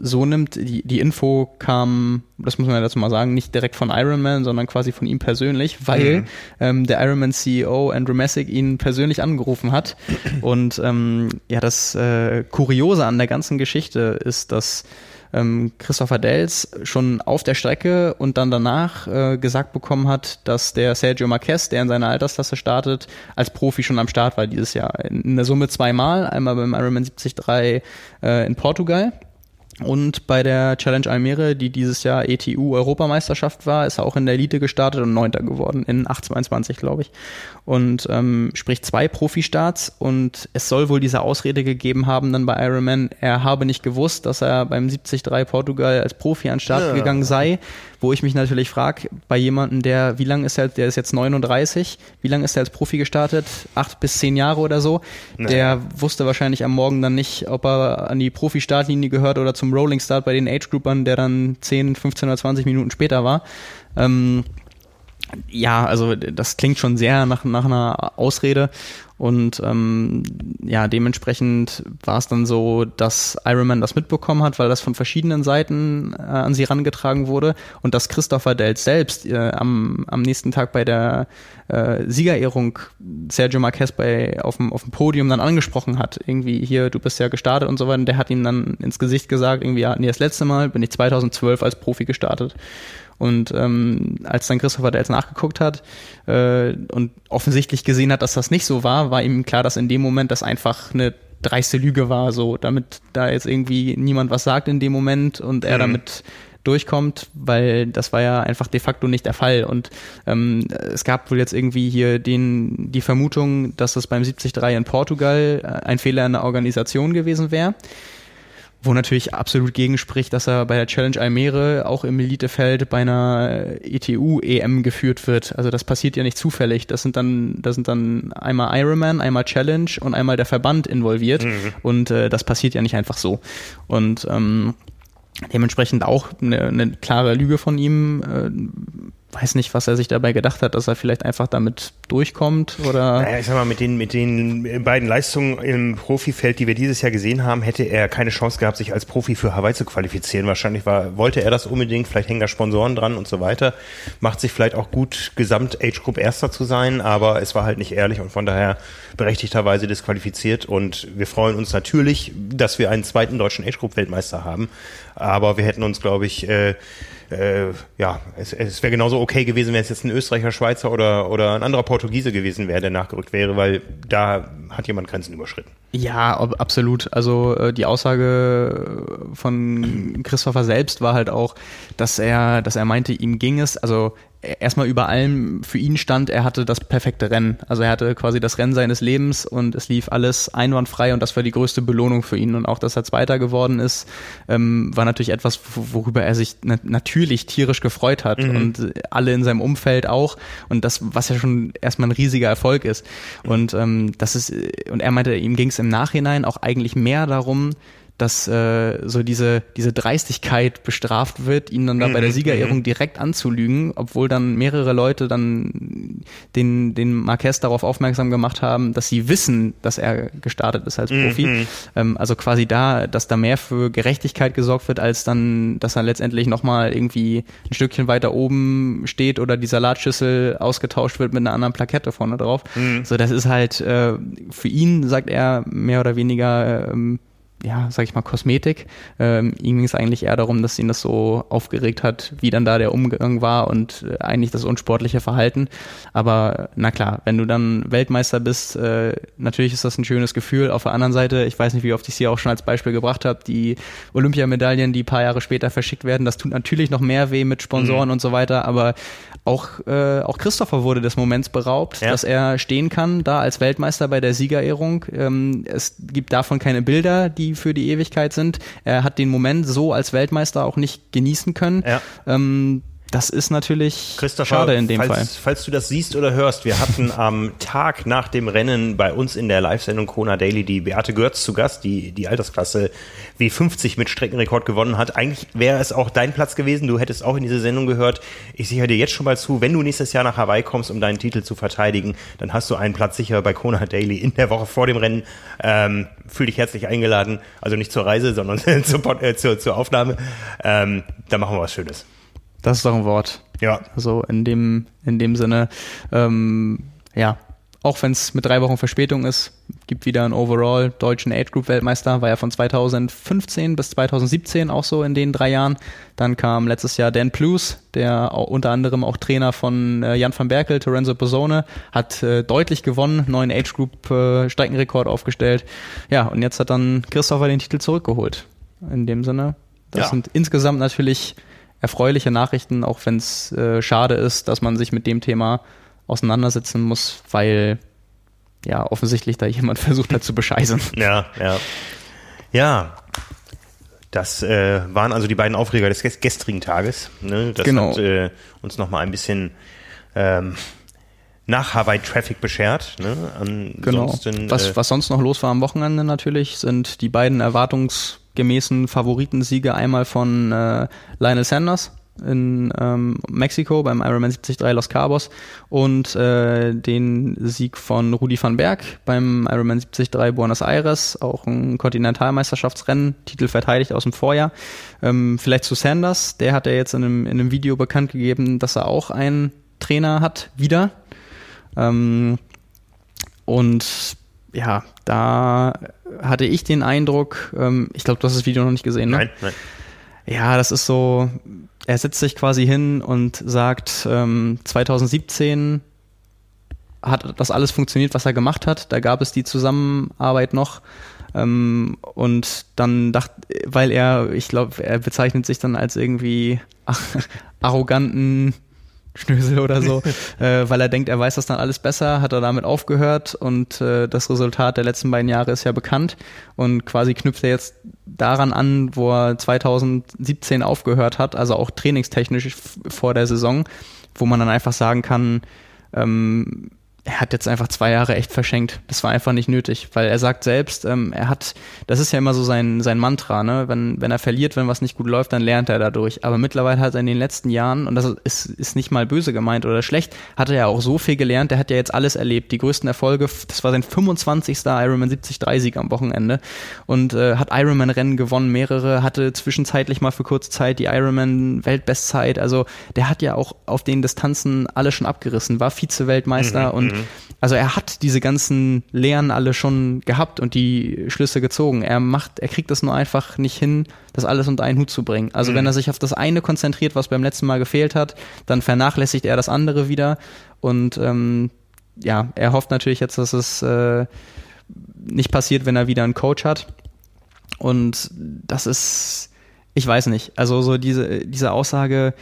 so nimmt, die, die Info kam, das muss man ja dazu mal sagen, nicht direkt von Ironman, sondern quasi von ihm persönlich, weil mhm. ähm, der Ironman CEO Andrew Messick ihn persönlich angerufen hat. Und ähm, ja, das äh, Kuriose an der ganzen Geschichte ist, dass ähm, Christopher Dels schon auf der Strecke und dann danach äh, gesagt bekommen hat, dass der Sergio Marquez, der in seiner Altersklasse startet, als Profi schon am Start war dieses Jahr. In, in der Summe zweimal, einmal beim Ironman 73 äh, in Portugal und bei der Challenge Almere, die dieses Jahr ETU-Europameisterschaft war, ist er auch in der Elite gestartet und Neunter geworden, in 822, glaube ich. Und ähm, sprich zwei Profi-Starts und es soll wohl diese Ausrede gegeben haben dann bei Ironman, er habe nicht gewusst, dass er beim 73 Portugal als Profi an den Start ja. gegangen sei, wo ich mich natürlich frage, bei jemandem, der, wie lange ist er, der ist jetzt 39, wie lange ist er als Profi gestartet? Acht bis zehn Jahre oder so. Nee. Der wusste wahrscheinlich am Morgen dann nicht, ob er an die Profi-Startlinie gehört oder zum Rolling Start bei den Age-Groupern, der dann 10, 15 oder 20 Minuten später war. Ähm, ja, also das klingt schon sehr nach, nach einer Ausrede und ähm, ja, dementsprechend war es dann so, dass Iron Man das mitbekommen hat, weil das von verschiedenen Seiten äh, an sie rangetragen wurde und dass Christopher Delt selbst äh, am, am nächsten Tag bei der äh, Siegerehrung Sergio Marquez bei, auf, dem, auf dem Podium dann angesprochen hat. Irgendwie hier, du bist ja gestartet und so weiter. Und der hat ihm dann ins Gesicht gesagt, irgendwie, ja, nee, das letzte Mal bin ich 2012 als Profi gestartet. Und ähm, als dann Christopher Dels nachgeguckt hat äh, und offensichtlich gesehen hat, dass das nicht so war, war ihm klar, dass in dem Moment das einfach eine dreiste Lüge war, so damit da jetzt irgendwie niemand was sagt in dem Moment und er mhm. damit durchkommt, weil das war ja einfach de facto nicht der Fall. Und ähm, es gab wohl jetzt irgendwie hier den, die Vermutung, dass das beim 73 in Portugal äh, ein Fehler in der Organisation gewesen wäre. Wo natürlich absolut gegenspricht, dass er bei der Challenge Almere auch im Elitefeld bei einer ETU-EM geführt wird. Also das passiert ja nicht zufällig. Das sind dann, da sind dann einmal Ironman, einmal Challenge und einmal der Verband involviert. Mhm. Und äh, das passiert ja nicht einfach so. Und ähm, dementsprechend auch eine, eine klare Lüge von ihm. Äh, weiß nicht, was er sich dabei gedacht hat, dass er vielleicht einfach damit durchkommt oder.
Naja, ich sag mal, mit den, mit den beiden Leistungen im Profifeld, die wir dieses Jahr gesehen haben, hätte er keine Chance gehabt, sich als Profi für Hawaii zu qualifizieren. Wahrscheinlich war, wollte er das unbedingt, vielleicht hängen da Sponsoren dran und so weiter. Macht sich vielleicht auch gut, Gesamt Age Group Erster zu sein, aber es war halt nicht ehrlich und von daher berechtigterweise disqualifiziert und wir freuen uns natürlich, dass wir einen zweiten deutschen Age Group Weltmeister haben. Aber wir hätten uns, glaube ich, äh, äh, ja, es, es wäre genauso okay gewesen, wenn es jetzt ein Österreicher, Schweizer oder, oder ein anderer Portugiese gewesen wäre, der nachgerückt wäre, weil da hat jemand Grenzen überschritten.
Ja, absolut. Also äh, die Aussage von Christopher selbst war halt auch, dass er, dass er meinte, ihm ging es, also erstmal über allem für ihn stand, er hatte das perfekte Rennen. Also er hatte quasi das Rennen seines Lebens und es lief alles einwandfrei und das war die größte Belohnung für ihn. Und auch, dass er Zweiter geworden ist, ähm, war natürlich etwas, worüber er sich na natürlich tierisch gefreut hat mhm. und alle in seinem Umfeld auch. Und das, was ja schon erstmal ein riesiger Erfolg ist. Und ähm, das ist, und er meinte, ihm ging es im Nachhinein auch eigentlich mehr darum, dass äh, so diese, diese Dreistigkeit bestraft wird, ihn dann da bei der mhm, Siegerehrung mhm. direkt anzulügen, obwohl dann mehrere Leute dann den, den Marquez darauf aufmerksam gemacht haben, dass sie wissen, dass er gestartet ist als mhm, Profi. Ähm, also quasi da, dass da mehr für Gerechtigkeit gesorgt wird, als dann, dass er letztendlich nochmal irgendwie ein Stückchen weiter oben steht oder die Salatschüssel ausgetauscht wird mit einer anderen Plakette vorne drauf. Mhm. So, das ist halt äh, für ihn, sagt er, mehr oder weniger ähm, ja, sag ich mal, Kosmetik. Ähm, ihm ging es eigentlich eher darum, dass ihn das so aufgeregt hat, wie dann da der Umgang war und äh, eigentlich das unsportliche Verhalten. Aber na klar, wenn du dann Weltmeister bist, äh, natürlich ist das ein schönes Gefühl. Auf der anderen Seite, ich weiß nicht, wie oft ich sie auch schon als Beispiel gebracht habe, die Olympiamedaillen, die paar Jahre später verschickt werden, das tut natürlich noch mehr weh mit Sponsoren mhm. und so weiter, aber auch, äh, auch Christopher wurde des Moments beraubt, ja. dass er stehen kann, da als Weltmeister bei der Siegerehrung. Ähm, es gibt davon keine Bilder, die für die Ewigkeit sind. Er hat den Moment so als Weltmeister auch nicht genießen können. Ja. Ähm, das ist natürlich schade in dem
falls,
Fall.
Falls du das siehst oder hörst, wir hatten am Tag nach dem Rennen bei uns in der Live-Sendung Kona Daily die Beate Görz zu Gast, die die Altersklasse W50 mit Streckenrekord gewonnen hat. Eigentlich wäre es auch dein Platz gewesen, du hättest auch in diese Sendung gehört. Ich sichere dir jetzt schon mal zu, wenn du nächstes Jahr nach Hawaii kommst, um deinen Titel zu verteidigen, dann hast du einen Platz sicher bei Kona Daily in der Woche vor dem Rennen. Ähm, fühl dich herzlich eingeladen, also nicht zur Reise, sondern zur, äh, zur, zur Aufnahme. Ähm, da machen wir was Schönes.
Das ist doch ein Wort.
Ja.
Also in dem, in dem Sinne, ähm, ja, auch wenn es mit drei Wochen Verspätung ist, gibt wieder einen Overall deutschen Age Group Weltmeister, war ja von 2015 bis 2017 auch so in den drei Jahren. Dann kam letztes Jahr Dan Plus, der unter anderem auch Trainer von äh, Jan van Berkel, Lorenzo Bosone, hat äh, deutlich gewonnen, neuen Age Group äh, Streckenrekord aufgestellt. Ja, und jetzt hat dann Christopher den Titel zurückgeholt. In dem Sinne, das
Ja.
sind insgesamt natürlich erfreuliche Nachrichten, auch wenn es äh, schade ist, dass man sich mit dem Thema auseinandersetzen muss, weil ja offensichtlich da jemand versucht hat zu bescheißen.
Ja, ja. Ja. Das äh, waren also die beiden Aufreger des ges- gestrigen Tages. Ne? Das
Genau.
hat äh, uns nochmal ein bisschen ähm, nach Hawaii Traffic beschert. Ne?
Genau.
Ansonsten,
Was,
äh,
was sonst noch los war am Wochenende natürlich, sind die beiden erwartungsgemäßen Favoritensiege einmal von äh, Lionel Sanders in ähm, Mexiko beim Ironman 73 Los Cabos und äh, den Sieg von Rudi van Berg beim Ironman 73 Buenos Aires, auch ein Kontinentalmeisterschaftsrennen, Titel verteidigt aus dem Vorjahr. Ähm, vielleicht zu Sanders, der hat ja jetzt in einem, in einem Video bekannt gegeben, dass er auch einen Trainer hat, wieder. Ähm, und ja, da hatte ich den Eindruck, ähm, ich glaube, du hast das Video noch nicht gesehen, ne?
nein, nein.
Ja, das ist so, er setzt sich quasi hin und sagt, ähm, 2017 hat das alles funktioniert, was er gemacht hat. Da gab es die Zusammenarbeit noch. Ähm, und dann dachte, weil er, ich glaube, er bezeichnet sich dann als irgendwie arroganten Schnösel oder so, äh, weil er denkt, er weiß das dann alles besser, hat er damit aufgehört und äh, das Resultat der letzten beiden Jahre ist ja bekannt und quasi knüpft er jetzt daran an, wo er 2017 aufgehört hat, also auch trainingstechnisch vor der Saison, wo man dann einfach sagen kann, ähm, er hat jetzt einfach zwei Jahre echt verschenkt. Das war einfach nicht nötig, weil er sagt selbst, ähm, er hat, das ist ja immer so sein, sein Mantra, ne? Wenn, wenn er verliert, wenn was nicht gut läuft, dann lernt er dadurch. Aber mittlerweile hat er in den letzten Jahren, und das ist, ist nicht mal böse gemeint oder schlecht, hat er ja auch so viel gelernt, der hat ja jetzt alles erlebt. Die größten Erfolge, das war sein 25. Ironman 73-Sieg am Wochenende und äh, hat Ironman-Rennen gewonnen, mehrere, hatte zwischenzeitlich mal für kurze Zeit die Ironman-Weltbestzeit. Also der hat ja auch auf den Distanzen alle schon abgerissen, war Vize-Weltmeister und also er hat diese ganzen Lehren alle schon gehabt und die Schlüsse gezogen. Er macht, er kriegt das nur einfach nicht hin, das alles unter einen Hut zu bringen. Also wenn er sich auf das eine konzentriert, was beim letzten Mal gefehlt hat, dann vernachlässigt er das andere wieder und ähm, ja, er hofft natürlich jetzt, dass es äh, nicht passiert, wenn er wieder einen Coach hat. Und das ist, ich weiß nicht, also so diese, diese Aussage,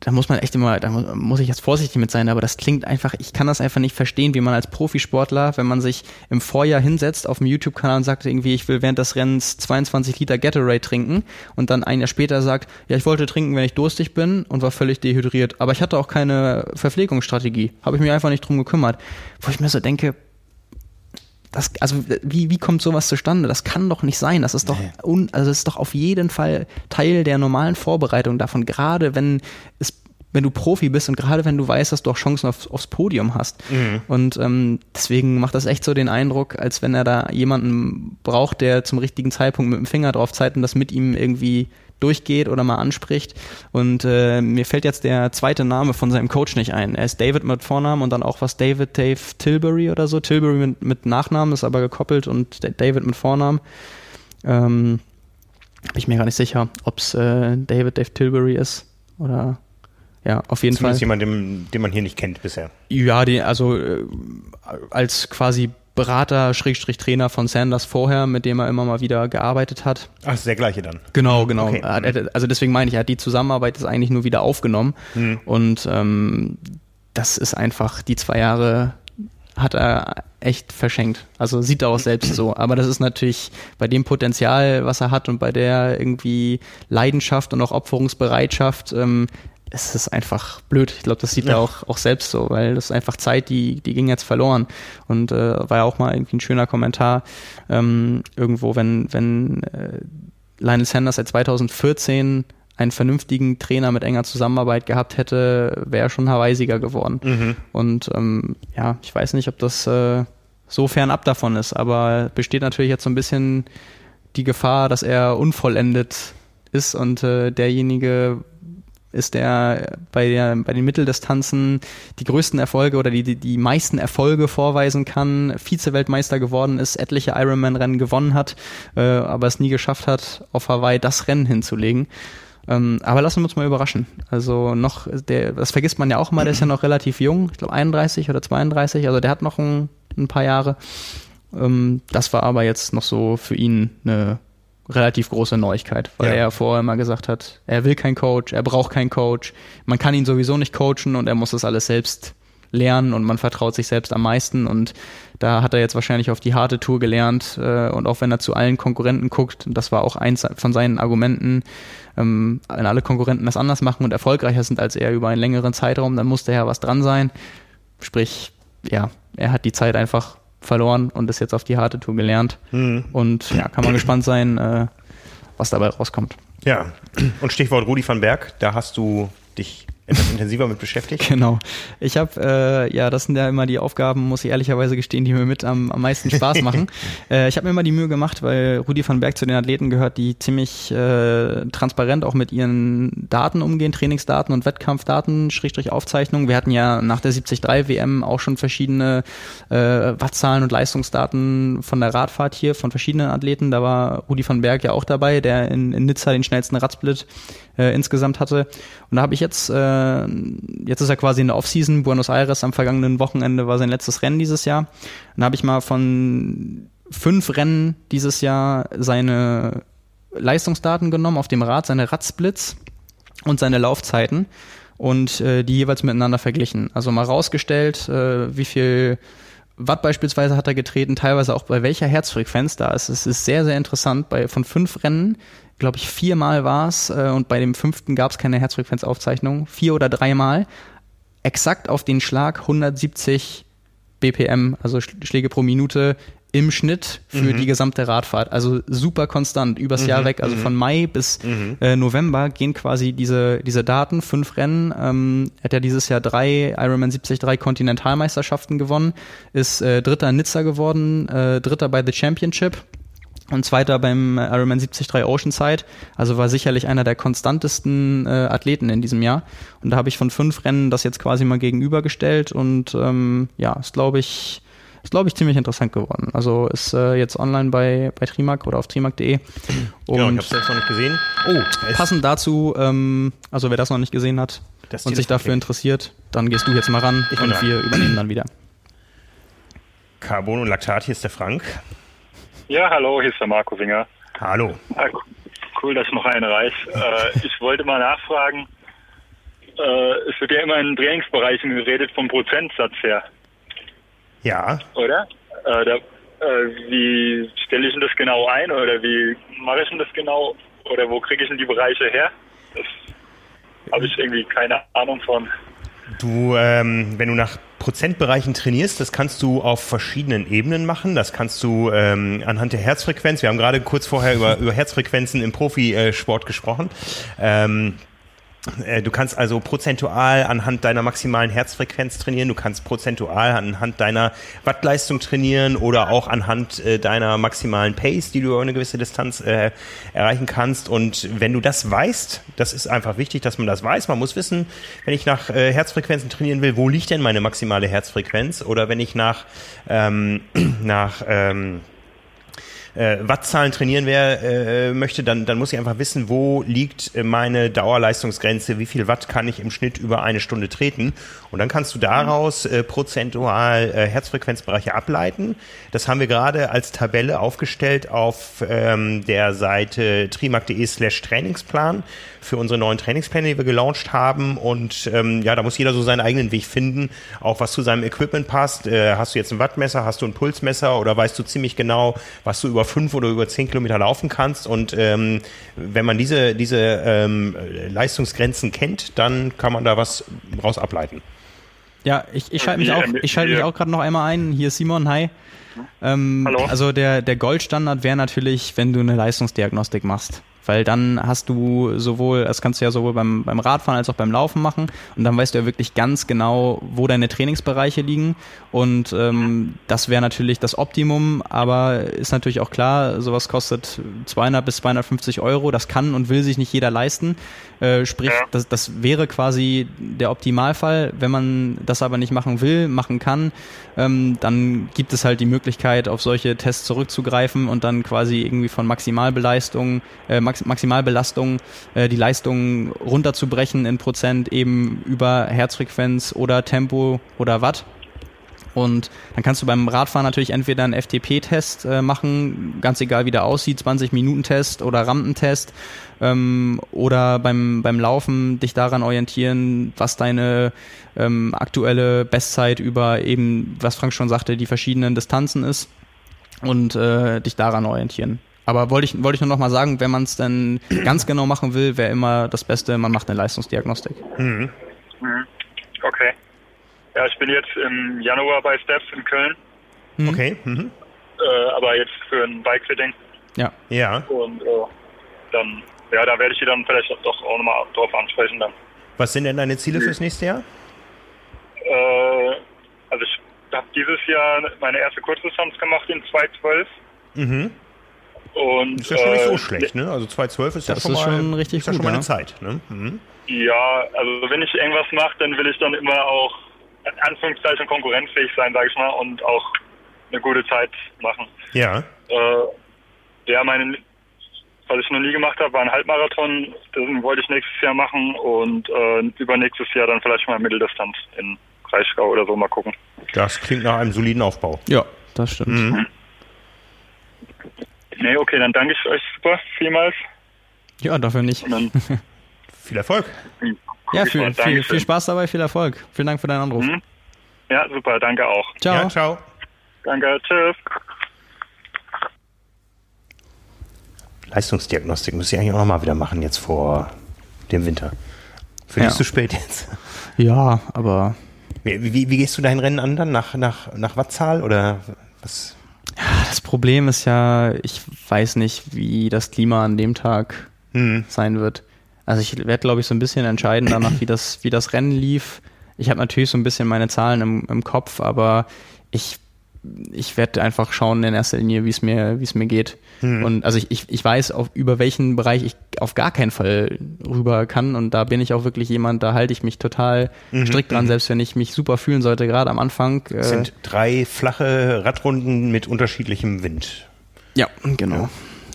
da muss man echt immer, da mu- muss ich jetzt vorsichtig mit sein, aber das klingt einfach, ich kann das einfach nicht verstehen, wie man als Profisportler, wenn man sich im Vorjahr hinsetzt auf dem YouTube-Kanal und sagt irgendwie, ich will während des Rennens 22 Liter Gatorade trinken und dann ein Jahr später sagt, ja, ich wollte trinken, wenn ich durstig bin und war völlig dehydriert, aber ich hatte auch keine Verpflegungsstrategie, habe ich mich einfach nicht drum gekümmert. Wo ich mir so denke, das, also wie, wie kommt sowas zustande? Das kann doch nicht sein. Das ist doch, un, also das ist doch auf jeden Fall Teil der normalen Vorbereitung davon. Gerade wenn es, wenn du Profi bist und gerade wenn du weißt, dass du auch Chancen auf, aufs Podium hast. Und ähm, deswegen macht das echt so den Eindruck, als wenn er da jemanden braucht, der zum richtigen Zeitpunkt mit dem Finger drauf zeigt und das mit ihm irgendwie durchgeht oder mal anspricht. Und äh, mir fällt jetzt der zweite Name von seinem Coach nicht ein. Er ist David mit Vornamen und dann auch was David Dave Tilbury oder so. Tilbury mit, mit Nachnamen ist aber gekoppelt und David mit Vornamen. Ähm, bin ich mir gar nicht sicher, ob es äh, David Dave Tilbury ist oder ja, auf jeden Fall.
Zumindest jemand, den, den man hier nicht kennt bisher.
Ja, die, also äh, als quasi Berater, Schrägstrich Trainer von Sanders vorher, mit dem er immer mal wieder gearbeitet hat.
Ach, ist der gleiche dann.
Genau, genau.
Okay.
Also deswegen meine ich, er hat die Zusammenarbeit ist eigentlich nur wieder aufgenommen. Und ähm, das ist einfach, die zwei Jahre hat er echt verschenkt. Also sieht er auch selbst so. Aber das ist natürlich bei dem Potenzial, was er hat und bei der irgendwie Leidenschaft und auch Opferungsbereitschaft, ähm, es ist einfach blöd. Ich glaube, das sieht ja. er auch, auch selbst so, weil das ist einfach Zeit, die, die ging jetzt verloren. Und äh, war ja auch mal irgendwie ein schöner Kommentar ähm, irgendwo, wenn, wenn äh, Lionel Sanders seit 2014 einen vernünftigen Trainer mit enger Zusammenarbeit gehabt hätte, wäre er schon Hawaii-Sieger geworden. Mhm. Und ähm, ja, ich weiß nicht, ob das äh, so fernab davon ist, aber besteht natürlich jetzt so ein bisschen die Gefahr, dass er unvollendet ist und äh, derjenige ist der bei, der bei den Mitteldistanzen die größten Erfolge oder die, die, die meisten Erfolge vorweisen kann, Vize-Weltmeister geworden ist, etliche Ironman-Rennen gewonnen hat, äh, aber es nie geschafft hat, auf Hawaii das Rennen hinzulegen. Ähm, aber lassen wir uns mal überraschen. Also noch, der, das vergisst man ja auch mal, der ist ja noch relativ jung, ich glaube 31 oder 32, also der hat noch ein, ein paar Jahre. Ähm, das war aber jetzt noch so für ihn eine relativ große Neuigkeit, weil ja. er vorher immer gesagt hat, er will keinen Coach, er braucht keinen Coach, man kann ihn sowieso nicht coachen und er muss das alles selbst lernen und man vertraut sich selbst am meisten und da hat er jetzt wahrscheinlich auf die harte Tour gelernt äh, und auch wenn er zu allen Konkurrenten guckt, das war auch eins von seinen Argumenten, ähm, wenn alle Konkurrenten das anders machen und erfolgreicher sind als er über einen längeren Zeitraum, dann musste ja was dran sein. Sprich, ja, er hat die Zeit einfach verloren und ist jetzt auf die harte Tour gelernt. Mhm. Und ja, kann man gespannt sein, äh, was dabei rauskommt.
Ja, und Stichwort Rudi van Berg, da hast du dich etwas intensiver mit beschäftigt?
Genau. Ich habe, äh, ja, das sind ja immer die Aufgaben, muss ich ehrlicherweise gestehen, die mir mit am, am meisten Spaß machen. äh, ich habe mir immer die Mühe gemacht, weil Rudi van Berg zu den Athleten gehört, die ziemlich äh, transparent auch mit ihren Daten umgehen, Trainingsdaten und Wettkampfdaten, Schrägstrich Aufzeichnungen. Wir hatten ja nach der 73 WM auch schon verschiedene äh, Wattzahlen und Leistungsdaten von der Radfahrt hier, von verschiedenen Athleten. Da war Rudi van Berg ja auch dabei, der in, in Nizza den schnellsten Radsplit äh, insgesamt hatte. Und da habe ich jetzt, äh, jetzt ist er quasi in der Offseason, Buenos Aires am vergangenen Wochenende war sein letztes Rennen dieses Jahr. Und da habe ich mal von fünf Rennen dieses Jahr seine Leistungsdaten genommen auf dem Rad, seine Radsplits und seine Laufzeiten und äh, die jeweils miteinander verglichen. Also mal rausgestellt, äh, wie viel Watt beispielsweise hat er getreten, teilweise auch bei welcher Herzfrequenz da ist. Es ist sehr, sehr interessant. Bei von fünf Rennen glaube ich, viermal war es äh, und bei dem fünften gab es keine Herzfrequenzaufzeichnung. Vier oder dreimal. Exakt auf den Schlag 170 BPM, also Schläge pro Minute im Schnitt für mhm. die gesamte Radfahrt. Also super konstant übers mhm. Jahr weg. Also mhm. von Mai bis mhm. äh, November gehen quasi diese, diese Daten. Fünf Rennen. Ähm, er hat ja dieses Jahr drei Ironman 73 Kontinentalmeisterschaften gewonnen, ist äh, Dritter in Nizza geworden, äh, Dritter bei The Championship und zweiter beim Ironman 73 Oceanside. Also war sicherlich einer der konstantesten äh, Athleten in diesem Jahr. Und da habe ich von fünf Rennen das jetzt quasi mal gegenübergestellt und ähm, ja, ist glaube ich ist glaube ich ziemlich interessant geworden. Also ist äh, jetzt online bei bei Trimark oder auf trimark.de.
Genau, ich habe es selbst noch nicht gesehen.
Oh, passend dazu, ähm, also wer das noch nicht gesehen hat und sich dafür interessiert, dann gehst du jetzt mal ran ich und wir übernehmen dann wieder.
Carbon und Laktat, hier ist der Frank.
Ja, hallo, hier ist der Marco Singer.
Hallo.
Ja, cool, dass noch einer reicht. Äh, ich wollte mal nachfragen, äh, es wird ja immer in Trainingsbereichen geredet vom Prozentsatz her.
Ja.
Oder? Äh, da, äh, wie stelle ich denn das genau ein oder wie mache ich denn das genau oder wo kriege ich denn die Bereiche her? Das habe ich irgendwie keine Ahnung von.
Du, ähm, wenn du nach Prozentbereichen trainierst, das kannst du auf verschiedenen Ebenen machen. Das kannst du ähm, anhand der Herzfrequenz. Wir haben gerade kurz vorher über, über Herzfrequenzen im Profisport gesprochen. Ähm, äh, Du kannst also prozentual anhand deiner maximalen Herzfrequenz trainieren, du kannst prozentual anhand deiner Wattleistung trainieren oder auch anhand äh, deiner maximalen Pace, die du über eine gewisse Distanz äh, erreichen kannst. Und wenn du das weißt, das ist einfach wichtig, dass man das weiß. Man muss wissen, wenn ich nach äh, Herzfrequenzen trainieren will, wo liegt denn meine maximale Herzfrequenz? Oder wenn ich nach, ähm, nach ähm, äh, Wattzahlen trainieren wer äh, möchte, dann, dann muss ich einfach wissen, wo liegt meine Dauerleistungsgrenze, wie viel Watt kann ich im Schnitt über eine Stunde treten. Und dann kannst du daraus äh, prozentual äh, Herzfrequenzbereiche ableiten. Das haben wir gerade als Tabelle aufgestellt auf ähm, der Seite trimark.de slash Trainingsplan für unsere neuen Trainingspläne, die wir gelauncht haben. Und ähm, ja, da muss jeder so seinen eigenen Weg finden, auch was zu seinem Equipment passt. Äh, hast du jetzt ein Wattmesser, hast du ein Pulsmesser oder weißt du ziemlich genau, was du über über fünf oder über zehn Kilometer laufen kannst. Und ähm, wenn man diese, diese ähm, Leistungsgrenzen kennt, dann kann man da was raus ableiten.
Ja, ich, ich schalte mich auch, ich schalte mich auch gerade noch einmal ein. Hier ist Simon, hi. Ähm,
Hallo.
Also der, der Goldstandard wäre natürlich, wenn du eine Leistungsdiagnostik machst. Weil dann hast du sowohl, das kannst du ja sowohl beim, beim Radfahren als auch beim Laufen machen. Und dann weißt du ja wirklich ganz genau, wo deine Trainingsbereiche liegen. Und ähm, das wäre natürlich das Optimum, aber ist natürlich auch klar, sowas kostet 200 bis 250 Euro, das kann und will sich nicht jeder leisten, äh, sprich, das, das wäre quasi der Optimalfall, wenn man das aber nicht machen will, machen kann, ähm, dann gibt es halt die Möglichkeit, auf solche Tests zurückzugreifen und dann quasi irgendwie von Maximalbeleistung, äh, Max Maximalbelastung äh, die Leistung runterzubrechen in Prozent eben über Herzfrequenz oder Tempo oder Watt. Und dann kannst du beim Radfahren natürlich entweder einen FTP-Test äh, machen, ganz egal wie der aussieht, 20-Minuten-Test oder Rampentest, ähm, oder beim, beim Laufen dich daran orientieren, was deine ähm, aktuelle Bestzeit über eben, was Frank schon sagte, die verschiedenen Distanzen ist und äh, dich daran orientieren. Aber wollte ich, wollte ich nur noch mal sagen, wenn man es dann ganz genau machen will, wäre immer das Beste, man macht eine Leistungsdiagnostik.
Mhm. Okay. Ja, ich bin jetzt im Januar bei Steps in Köln,
Okay. Mhm.
äh, aber jetzt für ein Bikefitting
Ja.
Ja.
und äh, dann, ja, da werde ich die dann vielleicht doch auch nochmal drauf ansprechen dann.
Was sind denn deine Ziele fürs nächste Jahr?
Äh, also ich habe dieses Jahr meine erste Kurzdistanz gemacht in 2.12
Mhm.
Und
Ist ja schon nicht so
äh,
schlecht, ne? Also 2,12 ist ja
Das
schon
ist
mal,
schon richtig
ist ja
gut,
schon mal eine
ja.
Zeit. Ne? Mhm.
Ja, also wenn ich irgendwas mache, dann will ich dann immer auch in Anführungszeichen konkurrenzfähig sein, sage ich mal, und auch eine gute Zeit machen.
Ja.
Äh, ja, meine, was ich noch nie gemacht habe, war ein Halbmarathon. Den wollte ich nächstes Jahr machen und äh, übernächstes Jahr dann vielleicht mal Mitteldistanz in Breisgau oder so mal gucken.
Das klingt nach einem soliden Aufbau.
Ja, das stimmt.
Mhm.
Nee, okay, dann danke ich euch super vielmals.
Ja, dafür nicht.
Viel Erfolg.
Ja, viel, viel, viel Spaß dabei, viel Erfolg. Vielen Dank für deinen Anruf.
Mhm. Ja, super, danke auch.
Ciao.
Ja, ciao.
Danke, tschüss.
Leistungsdiagnostik müsste ich eigentlich auch noch mal wieder machen jetzt vor dem Winter. Für dich
Ja.
zu spät jetzt.
Ja, aber
Wie, wie, wie gehst du dein Rennen an dann? Nach, nach, nach Wattzahl oder was?
Das Problem ist ja, ich weiß nicht, wie das Klima an dem Tag
Hm.
sein wird. Also ich werde, glaube ich, so ein bisschen entscheiden danach, wie das, wie das Rennen lief. Ich habe natürlich so ein bisschen meine Zahlen im, im Kopf, aber ich, ich werde einfach schauen in erster Linie, wie es mir, wie es mir geht. Und also ich, ich, ich weiß, auf, über welchen Bereich ich auf gar keinen Fall rüber kann. Und da bin ich auch wirklich jemand, da halte ich mich total strikt dran, selbst wenn ich mich super fühlen sollte, gerade am Anfang. Äh,
sind drei flache Radrunden mit unterschiedlichem Wind.
Ja, genau.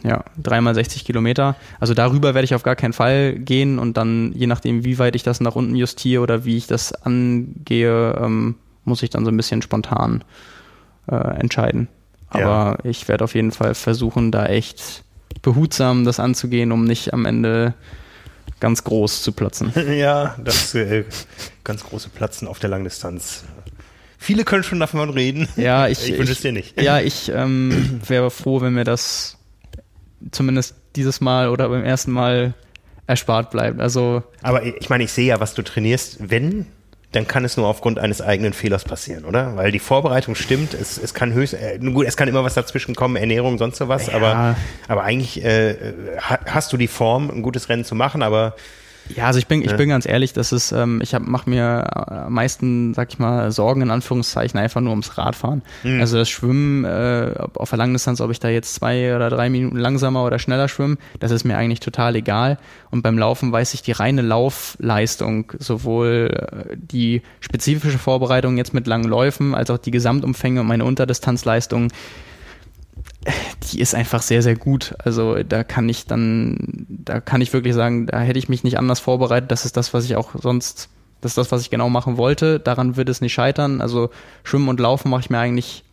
Ja, dreimal 60 Kilometer. Also darüber werde ich auf gar keinen Fall gehen und dann, je nachdem, wie weit ich das nach unten justiere oder wie ich das angehe, ähm, muss ich dann so ein bisschen spontan äh, entscheiden. Aber ich werde auf jeden Fall versuchen, da echt behutsam das anzugehen, um nicht am Ende ganz groß zu platzen.
ja, das äh, ganz große Platzen auf der Langdistanz. Viele können schon davon reden.
Ja, ich,
ich wünsche es dir nicht.
Ja, ich ähm, wäre froh, wenn mir das zumindest dieses Mal oder beim ersten Mal erspart bleibt. Also
Aber ich meine, ich sehe ja, was du trainierst. Wenn, dann kann es nur aufgrund eines eigenen Fehlers passieren, oder? Weil die Vorbereitung stimmt. Es, es kann höchst, äh, gut, es kann immer was dazwischen kommen, Ernährung, sonst sowas. Aber, aber eigentlich äh, ha- hast du die Form, ein gutes Rennen zu machen. Aber
Ja, also ich bin, ich bin ganz ehrlich, das ist, ähm, ich mache mir am meisten, sag ich mal, Sorgen in Anführungszeichen einfach nur ums Radfahren. Also das Schwimmen äh, auf der Langdistanz, ob ich da jetzt zwei oder drei Minuten langsamer oder schneller schwimme, das ist mir eigentlich total egal. Und beim Laufen weiß ich die reine Laufleistung, sowohl äh, die spezifische Vorbereitung jetzt mit langen Läufen, als auch die Gesamtumfänge und meine Unterdistanzleistung, die ist einfach sehr, sehr gut. Also da kann ich dann, da kann ich wirklich sagen, da hätte ich mich nicht anders vorbereitet. Das ist das, was ich auch sonst, das ist das, was ich genau machen wollte. Daran wird es nicht scheitern. Also Schwimmen und Laufen mache ich mir eigentlich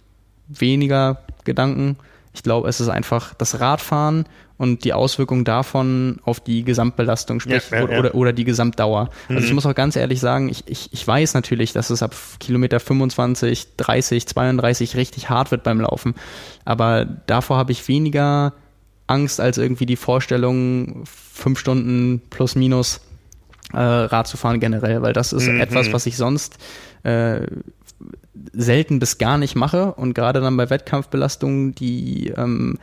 weniger Gedanken. Ich glaube, es ist einfach das Radfahren und die Auswirkung davon auf die Gesamtbelastung, sprich,
Ja, ja,
oder,
ja.
oder, oder die Gesamtdauer. Also
Mhm.
ich muss auch ganz ehrlich sagen, ich, ich, ich weiß natürlich, dass es ab Kilometer 25, 30, 32 richtig hart wird beim Laufen. Aber davor habe ich weniger Angst als irgendwie die Vorstellung, fünf Stunden plus minus äh, Rad zu fahren generell, weil das ist
Mhm.
etwas, was ich sonst äh, selten bis gar nicht mache und gerade dann bei Wettkampfbelastungen die ähm,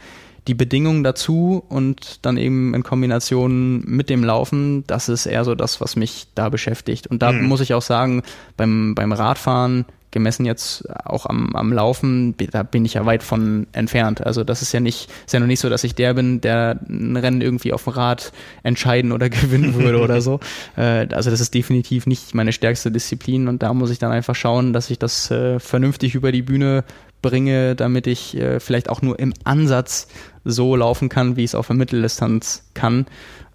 die Bedingungen dazu und dann eben in Kombination mit dem Laufen, das ist eher so das, was mich da beschäftigt. Und da
Mhm.
muss ich auch sagen, beim, beim Radfahren, gemessen jetzt auch am, am Laufen, da bin ich ja weit von entfernt. Also das ist ja nicht, ist ja noch nicht so, dass ich der bin, der ein Rennen irgendwie auf dem Rad entscheiden oder gewinnen würde oder so. Äh, also das ist definitiv nicht meine stärkste Disziplin und da muss ich dann einfach schauen, dass ich das äh, vernünftig über die Bühne bringe, damit ich äh, vielleicht auch nur im Ansatz so laufen kann, wie ich es auf der Mitteldistanz kann.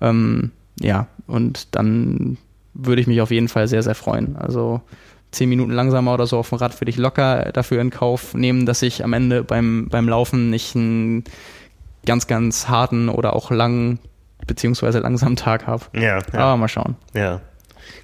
Ähm, ja, und dann würde ich mich auf jeden Fall sehr, sehr freuen. Also zehn Minuten langsamer oder so auf dem Rad würde ich locker dafür in Kauf nehmen, dass ich am Ende beim, beim Laufen nicht einen ganz, ganz harten oder auch langen beziehungsweise langsamen Tag habe.
Ja, ja.
Aber mal schauen.
Ja.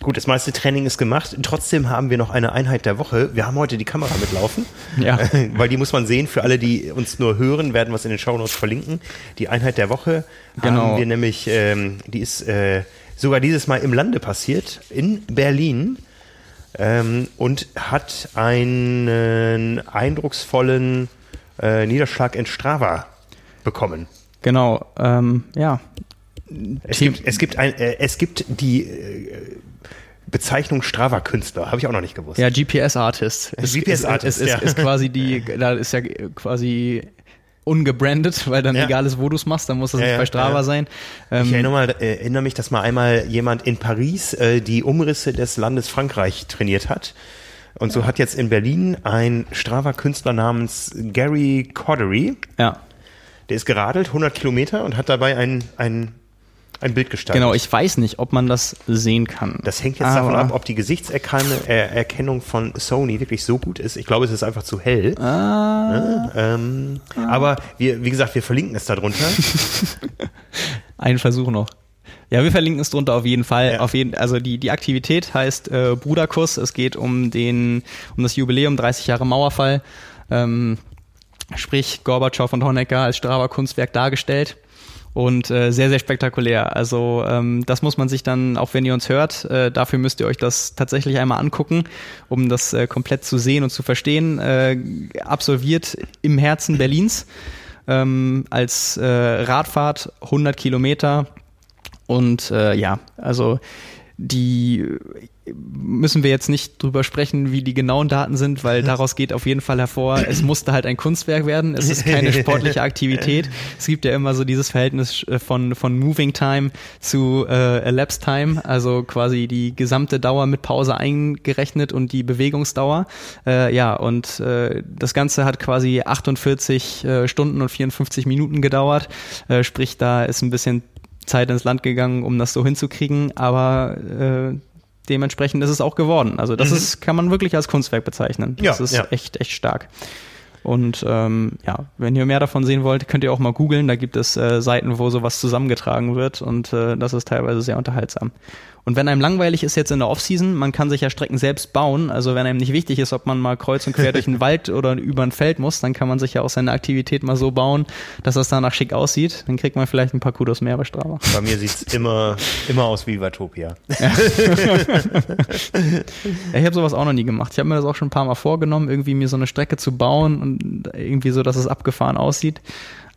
Gut, das meiste Training ist gemacht. Trotzdem haben wir noch eine Einheit der Woche. Wir haben heute die Kamera mitlaufen.
Ja.
Weil die muss man sehen. Für alle, die uns nur hören, werden wir es in den Shownotes verlinken. Die Einheit der Woche
Genau.
haben wir nämlich, ähm, die ist äh, sogar dieses Mal im Lande passiert, in Berlin. Ähm, und hat einen eindrucksvollen äh, Niederschlag in Strava bekommen.
Genau, ähm, ja.
Es gibt, es gibt, ein, äh, es gibt die äh, Bezeichnung Strava-Künstler, habe ich auch noch nicht gewusst.
Ja, GPS-Artist. Ist-
GPS-Artist,
ist,
ja.
ist, ist quasi die, da ist ja quasi ungebrandet, weil dann
Ja.
egal ist, wo du es machst, dann muss das
Ja,
nicht bei Strava
ja.
sein.
Ich
Ähm,
erinnere, mal, äh, erinnere mich, dass mal einmal jemand in Paris äh, die Umrisse des Landes Frankreich trainiert hat. Und so hat jetzt in Berlin ein Strava-Künstler namens Gary Cordery,
ja.
der ist geradelt, 100 Kilometer und hat dabei ein, ein, ein Bild gestaltet.
Genau, ich weiß nicht, ob man das sehen kann.
Das hängt jetzt davon
Aber-
ab, ob die Gesichtserkennung von Sony wirklich so gut ist. Ich glaube, es ist einfach zu hell.
Ah,
Ne? Ähm, Aber wir, wie gesagt, wir verlinken es darunter.
ein Versuch noch. Ja, wir verlinken es drunter auf jeden Fall.
Ja.
Auf jeden, also die, die Aktivität heißt äh, Bruderkuss. Es geht um den, um das Jubiläum 30 Jahre Mauerfall. Ähm, sprich Gorbatschow und Honecker als Strava-Kunstwerk dargestellt. Und äh, sehr, sehr spektakulär. Also ähm, das muss man sich dann, auch wenn ihr uns hört, äh, dafür müsst ihr euch das tatsächlich einmal angucken, um das äh, komplett zu sehen und zu verstehen. Äh, absolviert im Herzen Berlins ähm, als äh, Radfahrt 100 Kilometer. Und äh, ja, also die müssen wir jetzt nicht drüber sprechen, wie die genauen Daten sind, weil daraus geht auf jeden Fall hervor, es musste halt ein Kunstwerk werden. Es ist keine sportliche Aktivität. Es gibt ja immer so dieses Verhältnis äh, von, von Moving Time zu äh, Elapsed Time, also quasi die gesamte Dauer mit Pause eingerechnet und die Bewegungsdauer. Äh, ja, und äh, das Ganze hat quasi 48 äh, Stunden und 54 Minuten gedauert. Äh, sprich, da ist ein bisschen Zeit ins Land gegangen, um das so hinzukriegen, aber äh, dementsprechend ist es auch geworden. Also das ist, kann man wirklich als Kunstwerk bezeichnen.
Mhm. Ja,
Das ist
ja.
echt, echt stark. Und ähm, ja, wenn ihr mehr davon sehen wollt, könnt ihr auch mal googeln. Da gibt es äh, Seiten, wo sowas zusammengetragen wird und äh, das ist teilweise sehr unterhaltsam. Und wenn einem langweilig ist jetzt in der Offseason, man kann sich ja Strecken selbst bauen. Also wenn einem nicht wichtig ist, ob man mal kreuz und quer durch den Wald oder über ein Feld muss, dann kann man sich ja auch seine Aktivität mal so bauen, dass das danach schick aussieht. Dann kriegt man vielleicht ein paar Kudos mehr bei Strava.
Bei mir sieht's immer, immer aus wie Vatopia.
Ja, ich habe sowas auch noch nie gemacht. Ich habe mir das auch schon ein paar Mal vorgenommen, irgendwie mir so eine Strecke zu bauen und irgendwie so, dass es abgefahren aussieht.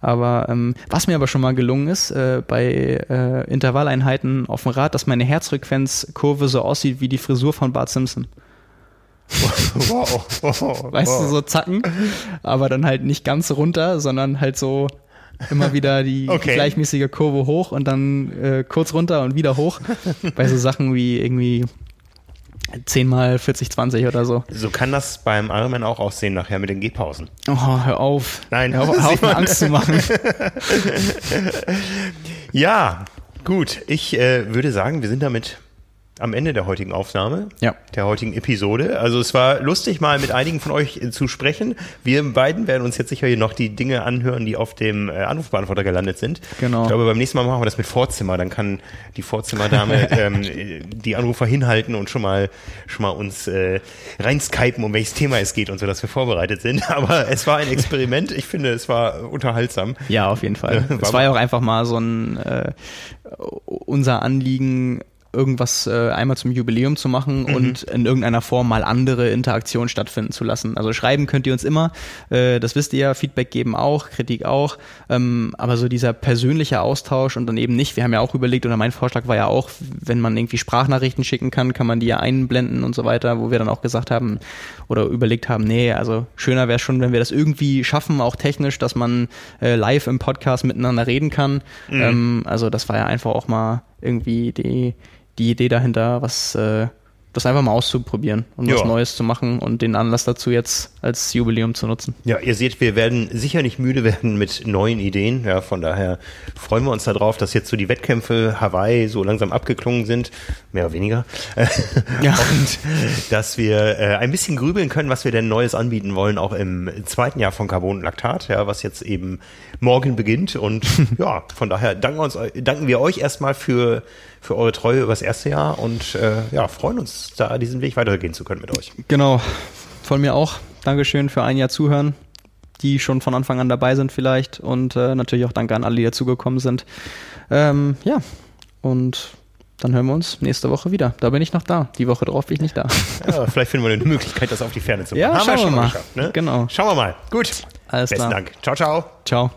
Aber ähm, was mir aber schon mal gelungen ist, äh, bei äh, Intervalleinheiten auf dem Rad, dass meine Herzfrequenzkurve so aussieht wie die Frisur von Bart Simpson.
wow, wow,
Weißt du, so Zacken, aber dann halt nicht ganz runter, sondern halt so immer wieder die
Okay.
gleichmäßige Kurve hoch und dann äh, kurz runter und wieder hoch. bei so Sachen wie irgendwie 10 mal 40, 20 oder so.
So kann das beim Ironman auch aussehen nachher mit den Gehpausen.
Oh, hör auf.
Nein,
hör auf, hör auf mir. Angst zu machen.
Ja, gut. Ich äh, würde sagen, wir sind damit am Ende der heutigen Aufnahme,
Ja.
der heutigen Episode. Also es war lustig, mal mit einigen von euch äh, zu sprechen. Wir beiden werden uns jetzt sicher hier noch die Dinge anhören, die auf dem äh, Anrufbeantworter gelandet sind.
Genau.
Ich glaube, beim nächsten Mal machen wir das mit Vorzimmer. Dann kann die Vorzimmerdame ähm, die Anrufer hinhalten und schon mal schon mal uns äh, reinskypen, um welches Thema es geht und so, dass wir vorbereitet sind. Aber es war ein Experiment. Ich finde, es war unterhaltsam.
Ja, auf jeden Fall.
War
es war ja auch einfach mal so ein äh, unser Anliegen, irgendwas äh, einmal zum Jubiläum zu machen
Mhm.
und in irgendeiner Form mal andere Interaktionen stattfinden zu lassen. Also schreiben könnt ihr uns immer, äh, das wisst ihr ja, Feedback geben auch, Kritik auch, ähm, aber so dieser persönliche Austausch und dann eben nicht, wir haben ja auch überlegt, oder mein Vorschlag war ja auch, wenn man irgendwie Sprachnachrichten schicken kann, kann man die ja einblenden und so weiter, wo wir dann auch gesagt haben oder überlegt haben, nee, also schöner wäre schon, wenn wir das irgendwie schaffen, auch technisch, dass man äh, live im Podcast miteinander reden kann. Ähm, also das war ja einfach auch mal irgendwie die, die Idee dahinter, was äh, das einfach mal auszuprobieren und was
Ja.
Neues zu machen und den Anlass dazu jetzt als Jubiläum zu nutzen.
Ja, ihr seht, wir werden sicher nicht müde werden mit neuen Ideen. Ja, von daher freuen wir uns darauf, dass jetzt so die Wettkämpfe Hawaii so langsam abgeklungen sind, mehr oder weniger.
Ja.
Und dass wir äh, ein bisschen grübeln können, was wir denn Neues anbieten wollen, auch im zweiten Jahr von Carbon und Laktat, ja, was jetzt eben morgen beginnt. Und ja, von daher danken, uns, danken wir euch erstmal für, für eure Treue über das erste Jahr und äh, ja, freuen uns, da diesen Weg weitergehen zu können mit euch.
Genau, von mir auch. Dankeschön für ein Jahr Zuhören, die schon von Anfang an dabei sind vielleicht und äh, natürlich auch danke an alle, die dazugekommen sind. Ähm, ja, und dann hören wir uns nächste Woche wieder. Da bin ich noch da. Die Woche drauf bin ich nicht da.
Ja, vielleicht finden wir eine Möglichkeit, das auf die Ferne zu bringen.
Ja,
Haben
schauen wir
schon
mal.
geschafft, ne?
Genau.
Schauen wir mal. Gut.
Alles
Besten
klar.
Dank. Ciao, ciao.
Ciao.